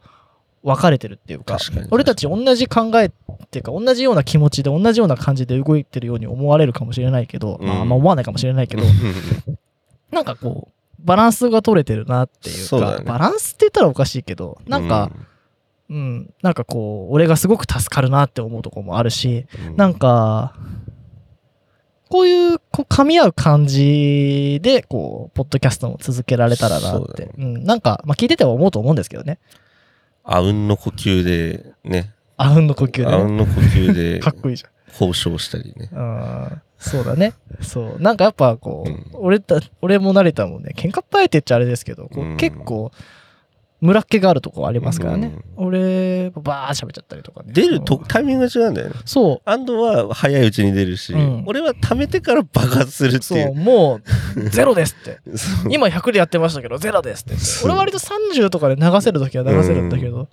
Speaker 2: 分かれてるっていうか、俺たち同じ考えっていうか、同じような気持ちで同じような感じで動いてるように思われるかもしれないけど、まあ、
Speaker 1: うん。
Speaker 2: あんま思わないかもしれないけど、*laughs* なんかこう、バランスが取れてるなっていうか、
Speaker 1: ね。
Speaker 2: バランスって言ったらおかしいけど、なんか、うん、なんかこう、俺がすごく助かるなって思うとこもあるし、
Speaker 1: うん、
Speaker 2: なんか、こういう、こう、噛み合う感じで、こう、ポッドキャストも続けられたらなって。
Speaker 1: そうだね。
Speaker 2: うん、なんか、まあ、聞いてては思うと思うんですけどね。
Speaker 1: あうんの呼吸でね、
Speaker 2: あうんの呼吸でね。
Speaker 1: あうんの呼吸で *laughs*
Speaker 2: かっこいいじ
Speaker 1: 交渉したりね。
Speaker 2: ゃん。うん、そうだね。そう。なんかやっぱこう、
Speaker 1: うん
Speaker 2: 俺た、俺も慣れたもんね、喧嘩っ早いって言っちゃあれですけど、こう
Speaker 1: うん
Speaker 2: 結構、村っ気があるとこありますからね。俺、バーッ喋っちゃったりとかね。
Speaker 1: 出ると
Speaker 2: うん
Speaker 1: タイミングが違うんだよね。
Speaker 2: そ
Speaker 1: アンドは早いうちに出るし、
Speaker 2: うん
Speaker 1: 俺は溜めてから爆発する
Speaker 2: う。
Speaker 1: ってい。
Speaker 2: そうう、もう、*laughs* ゼロですって。今100でやってましたけど、ゼロですって俺割と30とかで流せるときは流せるんだけど、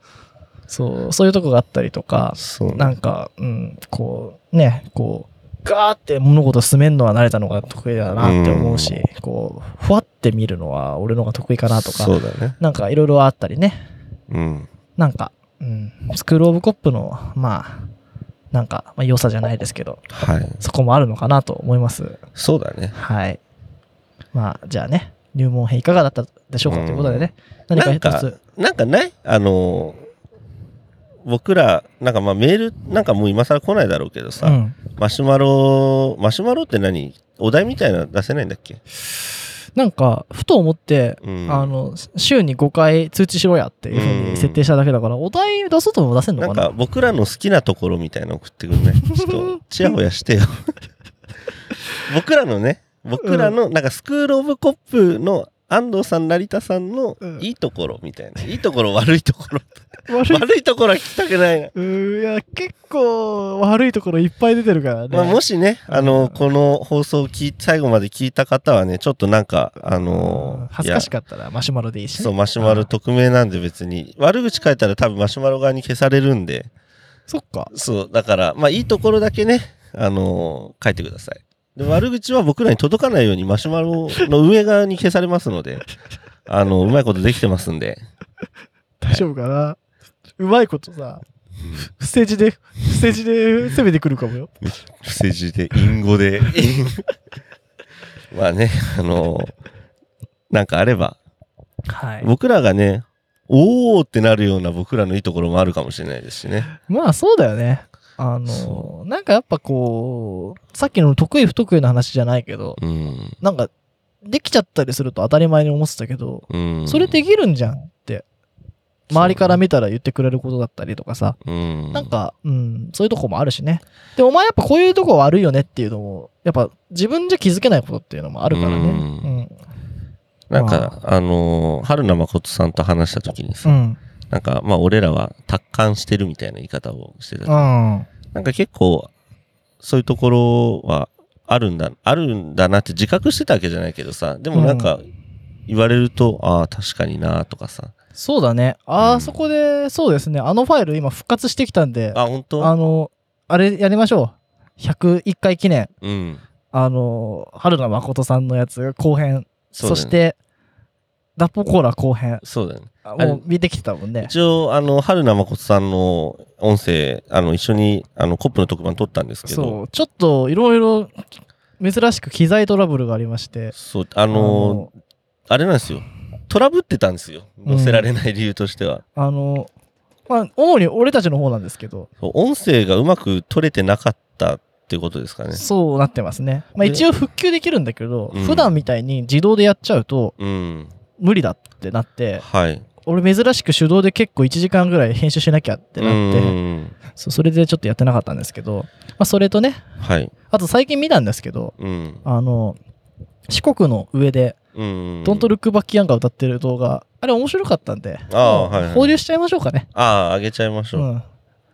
Speaker 2: そう、そういうとこがあったりとか、
Speaker 1: そう
Speaker 2: なんか、うん、こう、ね、こう、ガーって物事進めるのは慣れたのが得意だなって思うし、こう、ふわって見るのは俺のが得意かなとか
Speaker 1: そ、うだね。
Speaker 2: なんかいろいろあったりね、
Speaker 1: うん。
Speaker 2: なんか、うん、スクールオブコップの、まあ、なんか、まあ、良さじゃないですけど、
Speaker 1: はい。
Speaker 2: そこもあるのかなと思います。
Speaker 1: そうだね。
Speaker 2: はい。まあ、じゃあね、入門編いかがだったでしょうかということでね、何か一
Speaker 1: なん
Speaker 2: つ。
Speaker 1: なんかないあのー僕ら、なんかまあメール、なんかもう今更来ないだろうけどさ、
Speaker 2: うん。
Speaker 1: マシュマロ、マシュマロって何？お題みたいなの出せないんだっけ？
Speaker 2: なんか、ふと思って、
Speaker 1: うん
Speaker 2: あの、週に5回通知しろやっていうふうに設定しただけだから、お題出そうとも出せんのかな？
Speaker 1: なんか僕らの好きなところみたいなの送ってくるね。ちょっと、ちやほやしてよ。*laughs* 僕らのね、僕らの、なんかスクールオブコップの安藤さん、成田さんの
Speaker 2: うん
Speaker 1: いいところみたいな。いいところ、悪いところ。
Speaker 2: 悪い。
Speaker 1: 悪いところは聞きたくないな。
Speaker 2: うーいや、結構悪いところいっぱい出てるからね。
Speaker 1: まあ、もしね、あ
Speaker 2: うん
Speaker 1: の、この放送を聞い最後まで聞いた方はね、ちょっとなんか、あの
Speaker 2: 恥ずかし
Speaker 1: い
Speaker 2: かったらマシュマロでいいし、ね。
Speaker 1: やそう、マシュマロ匿名なんで別に、悪口書いたら多分マシュマロ側に消されるんで、
Speaker 2: そっか。
Speaker 1: そう、だから、まあいいところだけね、あの書いてください。で、悪口は僕らに届かないようにマシュマロの上側に消されますので、あの、うまいことできてますんで、*laughs*
Speaker 2: 大丈夫かな？うまいことさ、不正字で、不正字で攻めてくるかもよ。
Speaker 1: 不正字で、隠語で。*laughs* まあね、あのなんかあれば、
Speaker 2: はい。
Speaker 1: 僕らがね、おーってなるような僕らのいいところもあるかもしれないですしね。
Speaker 2: まあそうだよね。あの
Speaker 1: そ、
Speaker 2: なんかやっぱこう、さっきの得意不得意の話じゃないけど、
Speaker 1: うん。
Speaker 2: なんか、できちゃったりすると当たり前に思ってたけど、
Speaker 1: うん。
Speaker 2: それできるんじゃんって、周りから見たら言ってくれることだったりとかさ、
Speaker 1: うん。
Speaker 2: なんか、うん、そういうとこもあるしね。で、お前やっぱこういうとこ悪いよねっていうのも、やっぱ自分じゃ気づけないことっていうのもあるからね。
Speaker 1: う
Speaker 2: うんん。
Speaker 1: なんか、あのー春名誠さんと話した時にさ、
Speaker 2: うん。
Speaker 1: なんか、まあ、俺らは達観してるみたいな言い方をしてた。
Speaker 2: うん。
Speaker 1: なんか結構、そういうところはあるんだ、あるんだなって自覚してたわけじゃないけどさ、でもなんか、言われると、ああ、確かになとかさ。
Speaker 2: そうだね。
Speaker 1: うん
Speaker 2: あそこで、そうですね。あのファイル今復活してきたんで、
Speaker 1: あ、本当？
Speaker 2: あの、あれやりましょう。101回記念。
Speaker 1: うん。
Speaker 2: あの、春名誠さんのやつ後編。
Speaker 1: そね
Speaker 2: そして、ダッポコーラ後編。
Speaker 1: そうだよね。
Speaker 2: もう見てきてたもんね。
Speaker 1: 一応、あの、春名誠さんの音声、あの、一緒に、あの、コップの特番撮ったんですけど、
Speaker 2: そう。ちょっといろいろ珍しく機材トラブルがありまして。
Speaker 1: そう、あのあれなんですよ。トラブってたんですよ。載せられない理由としては。
Speaker 2: あの、まあ、主に俺たちの方なんですけど、
Speaker 1: 音声がうまく取れてなかったっていうことですかね。
Speaker 2: そうなってますね。まあ、
Speaker 1: で
Speaker 2: 一応復旧できるんだけど、
Speaker 1: うん
Speaker 2: 普段みたいに自動でやっちゃうと
Speaker 1: うん。
Speaker 2: 無理だってなって、
Speaker 1: はい。
Speaker 2: 俺珍しく手動で結構1時間ぐらい編集しなきゃってなって、
Speaker 1: うん
Speaker 2: そうそれでちょっとやってなかったんですけど、まあ、それとね、
Speaker 1: はい。
Speaker 2: あと最近見たんですけど、
Speaker 1: うん。
Speaker 2: あの、四国の上で、
Speaker 1: うん。
Speaker 2: ドントルックバッキヤンが歌ってる動画、あれ面白かったんで、
Speaker 1: あはいはい
Speaker 2: 放流しちゃいましょうかね。
Speaker 1: ああ、あげちゃいましょう。
Speaker 2: うん。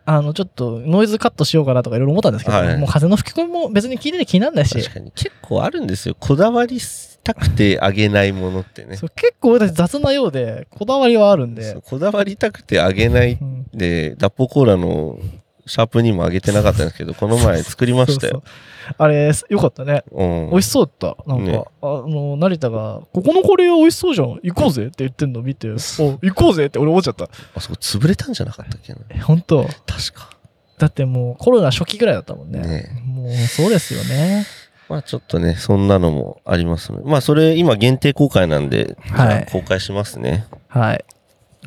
Speaker 2: あの、ちょっとノイズカットしようかなとかいろいろ思ったんですけど、
Speaker 1: はい
Speaker 2: もう風の吹き込みも別に聞いてて気になんないし、
Speaker 1: 確かに。結構あるんですよ。こだわりたくてあげないものってね。
Speaker 2: 結構俺たち雑なようで、こだわりはあるんで
Speaker 1: こだわりたくてあげない
Speaker 2: うん
Speaker 1: で、ダッポコーラのシャープにもあげてなかったんですけど、*laughs* この前作りましたよ。
Speaker 2: そうそうあれ、よかったね。
Speaker 1: うん。
Speaker 2: 美味しそうだった。なんか、
Speaker 1: ね
Speaker 2: あの、成田が、ここのカレー美味しそうじゃん。行こうぜって言ってんの見て、*laughs* お行こうぜって俺思っちゃった。
Speaker 1: あそこ潰れたんじゃなかったっけ？な。
Speaker 2: え、本当
Speaker 1: 確か。
Speaker 2: だってもうコロナ初期ぐらいだったもんね。
Speaker 1: ね
Speaker 2: もうそうですよね。
Speaker 1: まあちょっとね、そんなのもありますので。まあそれ今限定公開なんで、
Speaker 2: はい
Speaker 1: じゃあ公開しますね。
Speaker 2: はい。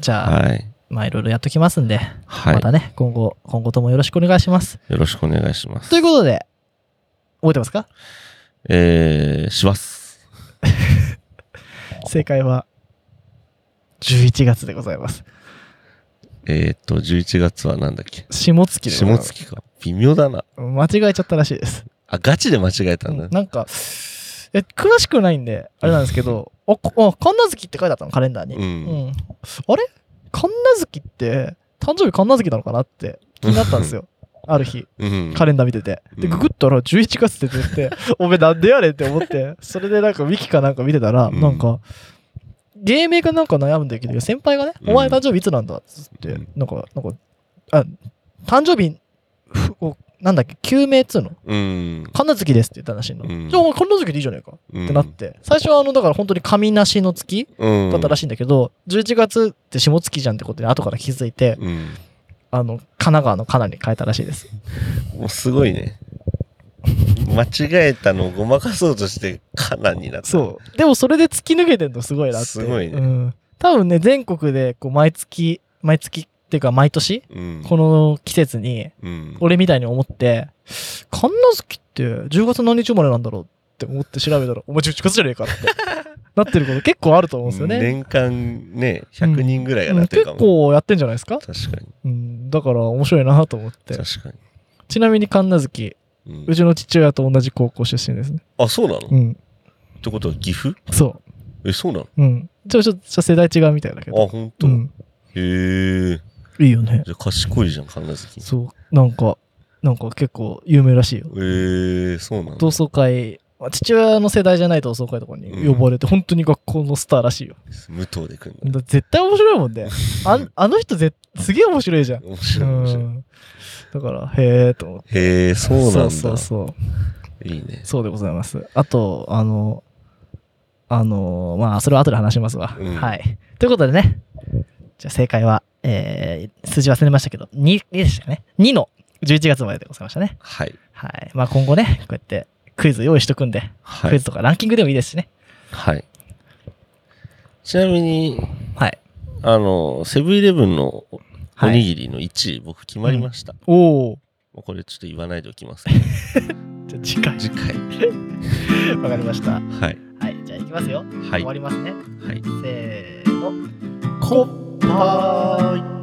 Speaker 2: じゃあ、
Speaker 1: はい。
Speaker 2: まあいろいろやっときますんで、
Speaker 1: はい
Speaker 2: またね、今後、今後ともよろしくお願いします。
Speaker 1: よろしくお願いします
Speaker 2: と。いうことで、覚えてますか？
Speaker 1: えー、します。*laughs*
Speaker 2: 正解は、11月でございます。
Speaker 1: えーっと、11月はなんだっけ？
Speaker 2: 下月で。
Speaker 1: 下月か。微妙だな。
Speaker 2: 間違えちゃったらしいです。
Speaker 1: あ、ガチで間違えたんだ。
Speaker 2: うんなんか、え、詳しくないんで、あれなんですけど、あ、神奈月って書いてあったの、カレンダーに。
Speaker 1: う。
Speaker 2: うんん。あれ？神奈月って、誕生日神奈月なのかなって気になったんですよ。ある日、
Speaker 1: うん。
Speaker 2: カレンダー見てて。で、
Speaker 1: うん
Speaker 2: ググったら11月って出てて、*laughs* おめえなんでやねんって思って、それでなんかウィキかなんか見てたら、
Speaker 1: うん
Speaker 2: なんか、芸名かなんか悩んでるけど、先輩がね、
Speaker 1: うん
Speaker 2: お前誕生日いつなんだっつって
Speaker 1: うん、
Speaker 2: なんか、なんか、あ、誕生日、ふおなんだっけ、救命っつうの？
Speaker 1: うん。
Speaker 2: 神奈月ですって言ったらしいの。
Speaker 1: うん
Speaker 2: じゃあ神奈月でいいじゃないか
Speaker 1: うん
Speaker 2: ってなって、最初はあの、だから本当に神なしの月
Speaker 1: うん。
Speaker 2: だったらしいんだけど、11月って下月じゃんってことに後から気づいて、
Speaker 1: うん。
Speaker 2: あの、神奈川のかなに変えたらしいです。
Speaker 1: もうすごいね。間違えたのをごまかそうとして、カナになった。
Speaker 2: そう。でもそれで突き抜けてんのすごいなって。
Speaker 1: すごいね
Speaker 2: うん。多分ね、全国でこう毎月、毎月っていうか毎年、
Speaker 1: う。うん。
Speaker 2: この季節に、
Speaker 1: うん。
Speaker 2: 俺みたいに思って、神奈月って10月何日生まれなんだろうって思って調べたら、お前11月じゃねえかって *laughs* なってること結構あると思うんですよね。
Speaker 1: 年間ね、100人ぐらいが
Speaker 2: う
Speaker 1: なんってるか
Speaker 2: 結
Speaker 1: も。
Speaker 2: 構やってんじゃないですか
Speaker 1: 確かに。
Speaker 2: うん。だから面白いなと思って。
Speaker 1: 確かに。
Speaker 2: ちなみに神奈月、
Speaker 1: うん
Speaker 2: うちの父親と同じ高校出身ですね。
Speaker 1: あ、そうなの？っ
Speaker 2: うん。
Speaker 1: てことは岐阜？
Speaker 2: そ
Speaker 1: え、そうなの？
Speaker 2: う。うん。ちょ、ちょっと世代違うみたいだけど。
Speaker 1: あ、ほんと。へ
Speaker 2: うん。
Speaker 1: え。
Speaker 2: いいよね。
Speaker 1: じゃあ賢いじゃん、神奈月。
Speaker 2: そう。なんか、なんか結構有名らしいよ。
Speaker 1: へえ、そうなんだ。
Speaker 2: 同窓会、まあ父親の世代じゃない同窓会とかに呼ばれて、本当に学校のスターらしいよ。
Speaker 1: 無糖で来んだ。
Speaker 2: だ絶対面白いもんね。*laughs* あんあの人ぜすげえ面白いじゃん。
Speaker 1: 面白い、面白い。
Speaker 2: うんだから、へえと思って。
Speaker 1: へえ、そうなんだ。
Speaker 2: そうそうそう。
Speaker 1: いいね。
Speaker 2: そうでございます。あと、あの、あの、まあ、それは後で話しますわ。
Speaker 1: うん
Speaker 2: はい。ということでね、じゃあ正解は、えー、数字忘れましたけど、2でしたね。2の11月まででございましたね。
Speaker 1: はい。
Speaker 2: はい。まあ今後ね、こうやってクイズ用意しとくんで、
Speaker 1: はい
Speaker 2: クイズ。とかランキングでもいいですしね。
Speaker 1: はい。ちなみに、
Speaker 2: はい。
Speaker 1: あの、セブンイレブンのお
Speaker 2: はい
Speaker 1: にぎりの1位、僕決まりました。
Speaker 2: おお。
Speaker 1: もうこれちょっと言わないでおきます。*laughs*
Speaker 2: じゃあ次回。
Speaker 1: 次回。*laughs*
Speaker 2: わかりました。
Speaker 1: はい。
Speaker 2: はい。じゃあ行きますよ。
Speaker 1: はい
Speaker 2: 終わ。りますね。
Speaker 1: はい。
Speaker 2: せーの。コッはい。